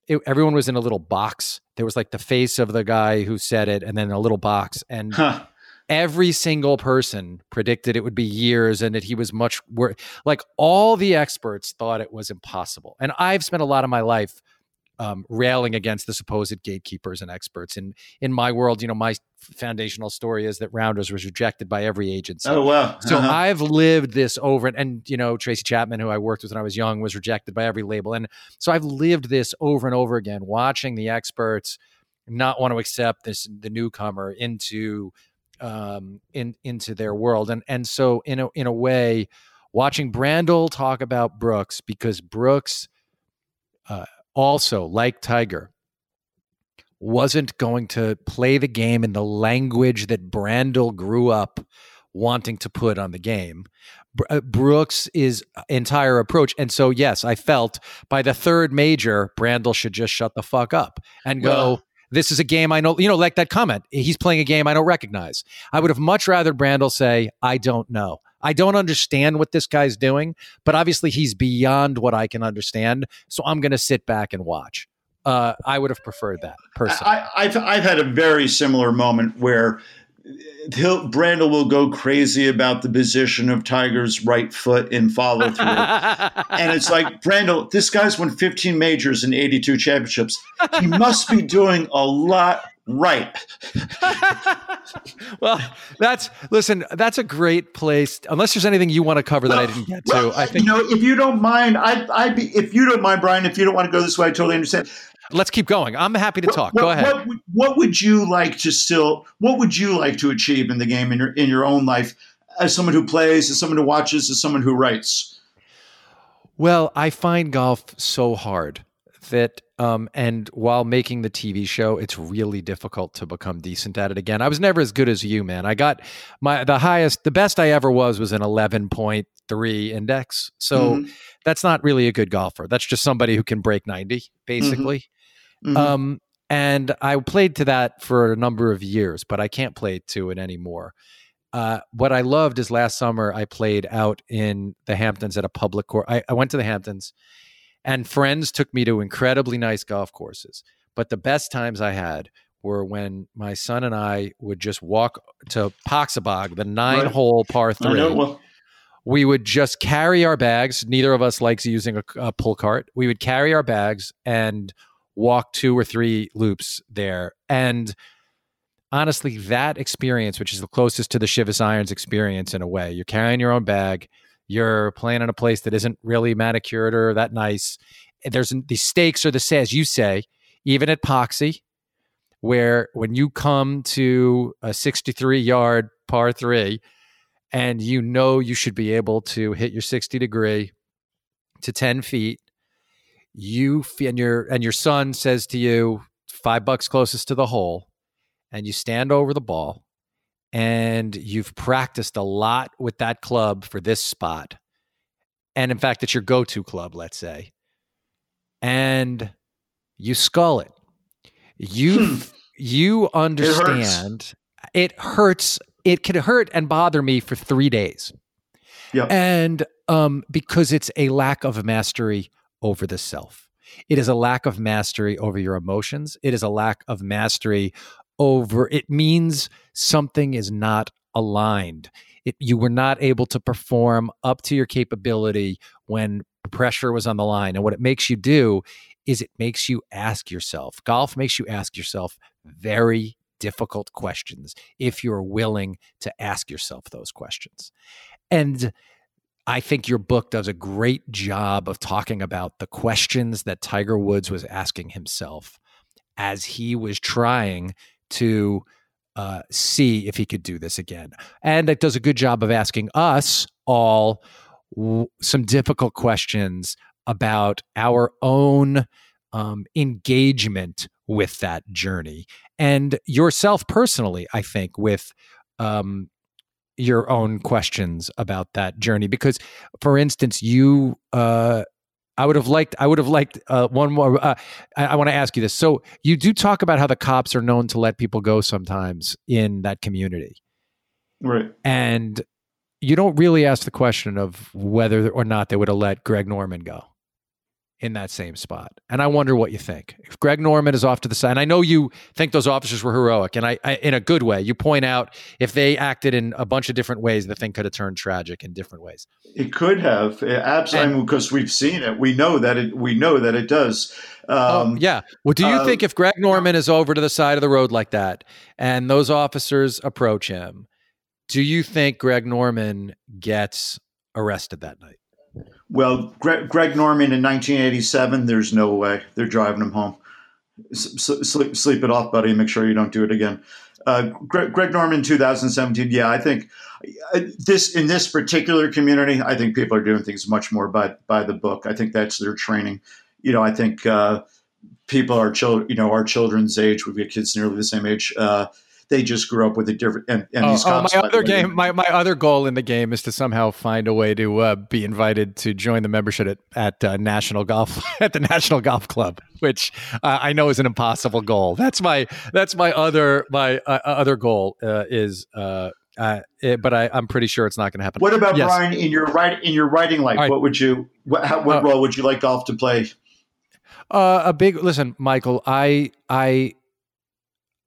[SPEAKER 1] it, everyone was in a little box. There was like the face of the guy who said it, and then a little box. And huh. every single person predicted it would be years and that he was much worse. Like all the experts thought it was impossible. And I've spent a lot of my life um, railing against the supposed gatekeepers and experts. And in my world, you know, my foundational story is that Rounders was rejected by every agency.
[SPEAKER 2] Oh wow! Uh-huh.
[SPEAKER 1] So I've lived this over, and, and you know, Tracy Chapman, who I worked with when I was young, was rejected by every label, and so I've lived this over and over again, watching the experts not want to accept this the newcomer into um, in into their world, and and so in a in a way, watching Brandel talk about Brooks because Brooks. Uh, also, like Tiger, wasn't going to play the game in the language that Brandel grew up wanting to put on the game. Uh, Brooks' is entire approach, and so yes, I felt by the third major, Brandel should just shut the fuck up and go. Well, this is a game I know, you know, like that comment. He's playing a game I don't recognize. I would have much rather Brandel say, I don't know. I don't understand what this guy's doing, but obviously he's beyond what I can understand. So I'm going to sit back and watch. Uh, I would have preferred that personally.
[SPEAKER 2] I, have I've had a very similar moment where he'll, Brandel will go crazy about the position of Tiger's right foot in follow through. and it's like, Brandel, this guy's won 15 majors and 82 championships. He must be doing a lot right.
[SPEAKER 1] well, that's listen. That's a great place. Unless there's anything you want to cover that well, I didn't get to, I uh, think
[SPEAKER 2] you know. If you don't mind, I, I'd be. If you don't mind, Brian, if you don't want to go this way, I totally understand.
[SPEAKER 1] Let's keep going. I'm happy to talk.
[SPEAKER 2] What,
[SPEAKER 1] go ahead.
[SPEAKER 2] What, what, would you like to still? What would you like to achieve in the game in your in your own life, as someone who plays, as someone who watches, as someone who writes?
[SPEAKER 1] Well, I find golf so hard that um, and while making the TV show, it's really difficult to become decent at it again. I was never as good as you, man. I got my the highest, the best I ever was was an eleven point three index. So mm-hmm. that's not really a good golfer. That's just somebody who can break ninety, mm-hmm. basically. Mm-hmm. Um, and I played to that for a number of years, but I can't play to it anymore. Uh, what I loved is last summer I played out in the Hamptons at a public course. I, I went to the Hamptons and friends took me to incredibly nice golf courses. But the best times I had were when my son and I would just walk to Poxabogue, the nine right. hole par three. Well. We would just carry our bags. Neither of us likes using a, a pull cart. We would carry our bags and walk two or three loops there. And honestly, that experience, which is the closest to the Shivas Irons experience in a way, you're carrying your own bag you're playing in a place that isn't really manicured or that nice. There's the stakes are the same, as you say, even at Poxy, where when you come to a 63 yard par three and you know you should be able to hit your 60 degree to 10 feet, you and your and your son says to you, five bucks closest to the hole, and you stand over the ball and you've practiced a lot with that club for this spot. And in fact, it's your go to club, let's say. And you skull it. You hmm. you understand it hurts. it hurts. It can hurt and bother me for three days. Yeah. And um, because it's a lack of mastery over the self. It is a lack of mastery over your emotions. It is a lack of mastery over it means something is not aligned it, you were not able to perform up to your capability when pressure was on the line and what it makes you do is it makes you ask yourself. Golf makes you ask yourself very difficult questions if you're willing to ask yourself those questions. And I think your book does a great job of talking about the questions that Tiger Woods was asking himself as he was trying to uh, see if he could do this again. And it does a good job of asking us all w- some difficult questions about our own um, engagement with that journey and yourself personally, I think, with um, your own questions about that journey. Because, for instance, you, uh, I would have liked, I would have liked uh, one more. Uh, I, I want to ask you this. So, you do talk about how the cops are known to let people go sometimes in that community,
[SPEAKER 2] right?
[SPEAKER 1] And you don't really ask the question of whether or not they would have let Greg Norman go in that same spot. And I wonder what you think. If Greg Norman is off to the side, and I know you think those officers were heroic, and I, I, in a good way, you point out if they acted in a bunch of different ways, the thing could have turned tragic in different ways.
[SPEAKER 2] It could have absolutely because we've seen it. We know that it. We know that it does.
[SPEAKER 1] Oh, um, oh, yeah. Well, do you uh, think if Greg Norman is over to the side of the road like that, and those officers approach him, do you think Greg Norman gets arrested that night?
[SPEAKER 2] Well, Greg, Greg, Norman in 1987, there's no way they're driving him home. Sleep, sleep it off, buddy. Make sure you don't do it again. Uh, Greg, Greg, Norman, 2017. Yeah, I think uh, this in this particular community, I think people are doing things much more by by the book. I think that's their training. You know, I think uh, people are children. You know, our children's age. We've got kids nearly the same age. Uh, they just grew up with a different and, and
[SPEAKER 1] oh,
[SPEAKER 2] these
[SPEAKER 1] oh, my other game my, my other goal in the game is to somehow find a way to uh, be invited to join the membership at, at uh, national golf at the national golf club which uh, i know is an impossible goal that's my that's my other my uh, other goal uh, is uh, it, but I, am pretty sure it's not going to happen.
[SPEAKER 2] What about yes. Brian in your right in your writing life? Right. What would you what, how, what role would you like golf to play?
[SPEAKER 1] a big listen, Michael. I I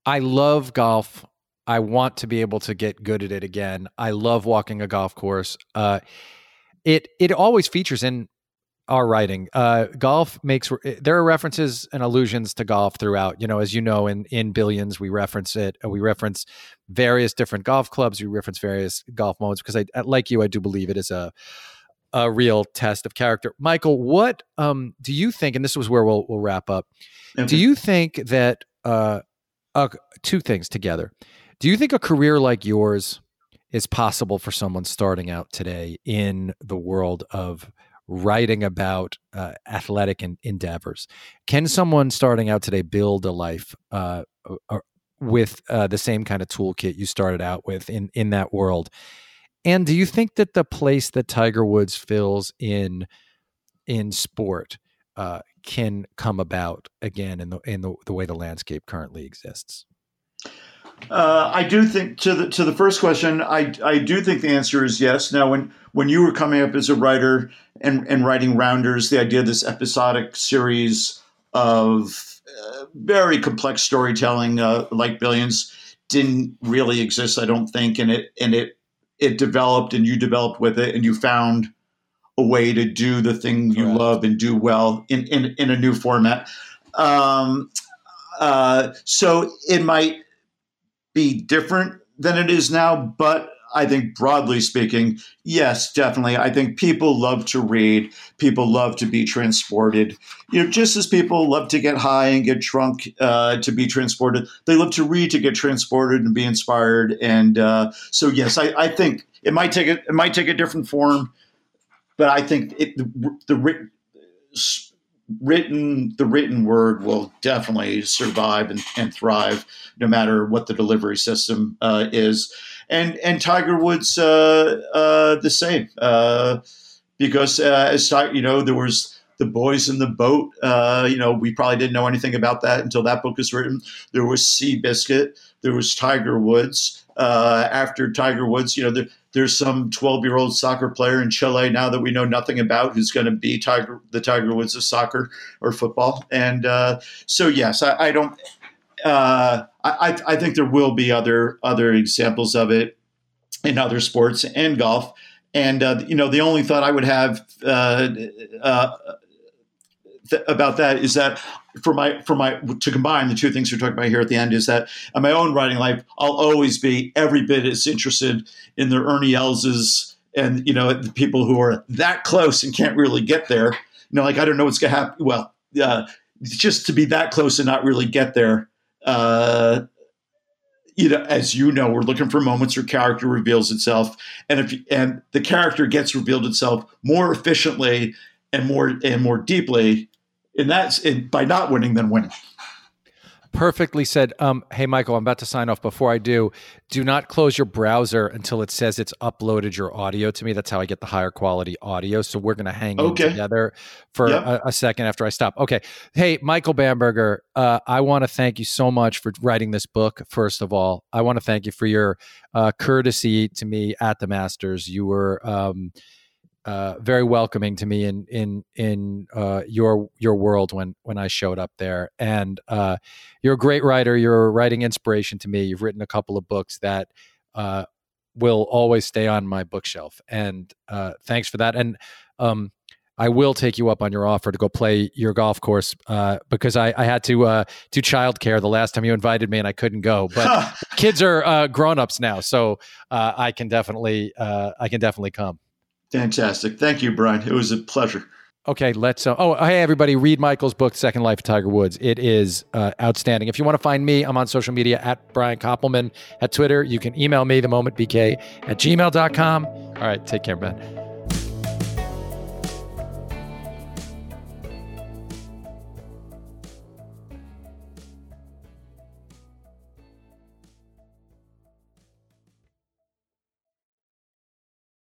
[SPEAKER 1] I love golf. I want to be able to get good at it again. I love walking a golf course. Uh, it it always features in our writing. Uh, golf makes there are references and allusions to golf throughout. You know, as you know, in in Billions, we reference it. We reference various different golf clubs. We reference various golf modes because I, like you, I do believe it is a a real test of character. Michael, what um, do you think? And this was where we'll we'll wrap up. Okay. Do you think that uh, uh, two things together. Do you think a career like yours is possible for someone starting out today in the world of writing about uh, athletic endeavors? Can someone starting out today build a life uh, with uh, the same kind of toolkit you started out with in in that world? And do you think that the place that Tiger Woods fills in in sport uh, can come about again in the in the, the way the landscape currently exists?
[SPEAKER 2] Uh, I do think to the to the first question, I I do think the answer is yes. Now, when when you were coming up as a writer and and writing rounders, the idea of this episodic series of uh, very complex storytelling, uh, like Billions, didn't really exist. I don't think, and it and it it developed, and you developed with it, and you found a way to do the thing you love and do well in, in, in a new format. Um, uh, so it might be different than it is now, but I think broadly speaking, yes, definitely. I think people love to read. People love to be transported. You know, just as people love to get high and get drunk uh, to be transported, they love to read to get transported and be inspired. And uh, so, yes, I, I, think it might take a, it might take a different form but I think it, the, the written the written word will definitely survive and, and thrive no matter what the delivery system uh, is. And and tiger woods uh, uh, the same uh, because uh, as you know there was the boys in the boat uh, you know we probably didn't know anything about that until that book was written. There was seabiscuit. There was tiger woods after tiger woods you know there, there's some 12 year old soccer player in Chile now that we know nothing about who's going to be Tiger, the Tiger Woods of soccer or football. And uh, so, yes, I, I don't. Uh, I, I think there will be other other examples of it in other sports and golf. And uh, you know, the only thought I would have uh, uh, th- about that is that for my for my to combine the two things we're talking about here at the end is that in my own writing life, I'll always be every bit as interested in the Ernie Elses and you know the people who are that close and can't really get there. You know, like I don't know what's to happen. Well, uh, just to be that close and not really get there. Uh, you know, as you know, we're looking for moments where character reveals itself, and if and the character gets revealed itself more efficiently and more and more deeply, and that's in, by not winning than winning
[SPEAKER 1] perfectly said. Um, hey, Michael, I'm about to sign off. Before I do, do not close your browser until it says it's uploaded your audio to me. That's how I get the higher quality audio. So we're going to hang okay. together for yep. a, a, second after I stop. Okay. Hey, Michael Bamberger, uh, I want to thank you so much for writing this book. First of all, I want to thank you for your uh, courtesy to me at the Masters. You were. Um, uh, very welcoming to me in in in uh, your your world when when I showed up there. And uh, you're a great writer. You're a writing inspiration to me. You've written a couple of books that uh, will always stay on my bookshelf. And uh, thanks for that. And um, I will take you up on your offer to go play your golf course uh, because I, I, had to uh, do childcare the last time you invited me and I couldn't go. But kids are uh, grown ups now, so uh, I can definitely uh, I can definitely come.
[SPEAKER 2] Fantastic. Thank you, Brian. It was a pleasure.
[SPEAKER 1] Okay, let's. Uh, oh, hey, everybody, read Michael's book, Second Life of Tiger Woods. It is uh, outstanding. If you want to find me, I'm on social media at Brian Koppelman at Twitter. You can email me, the moment bk at gmail.com. All right, take care, man.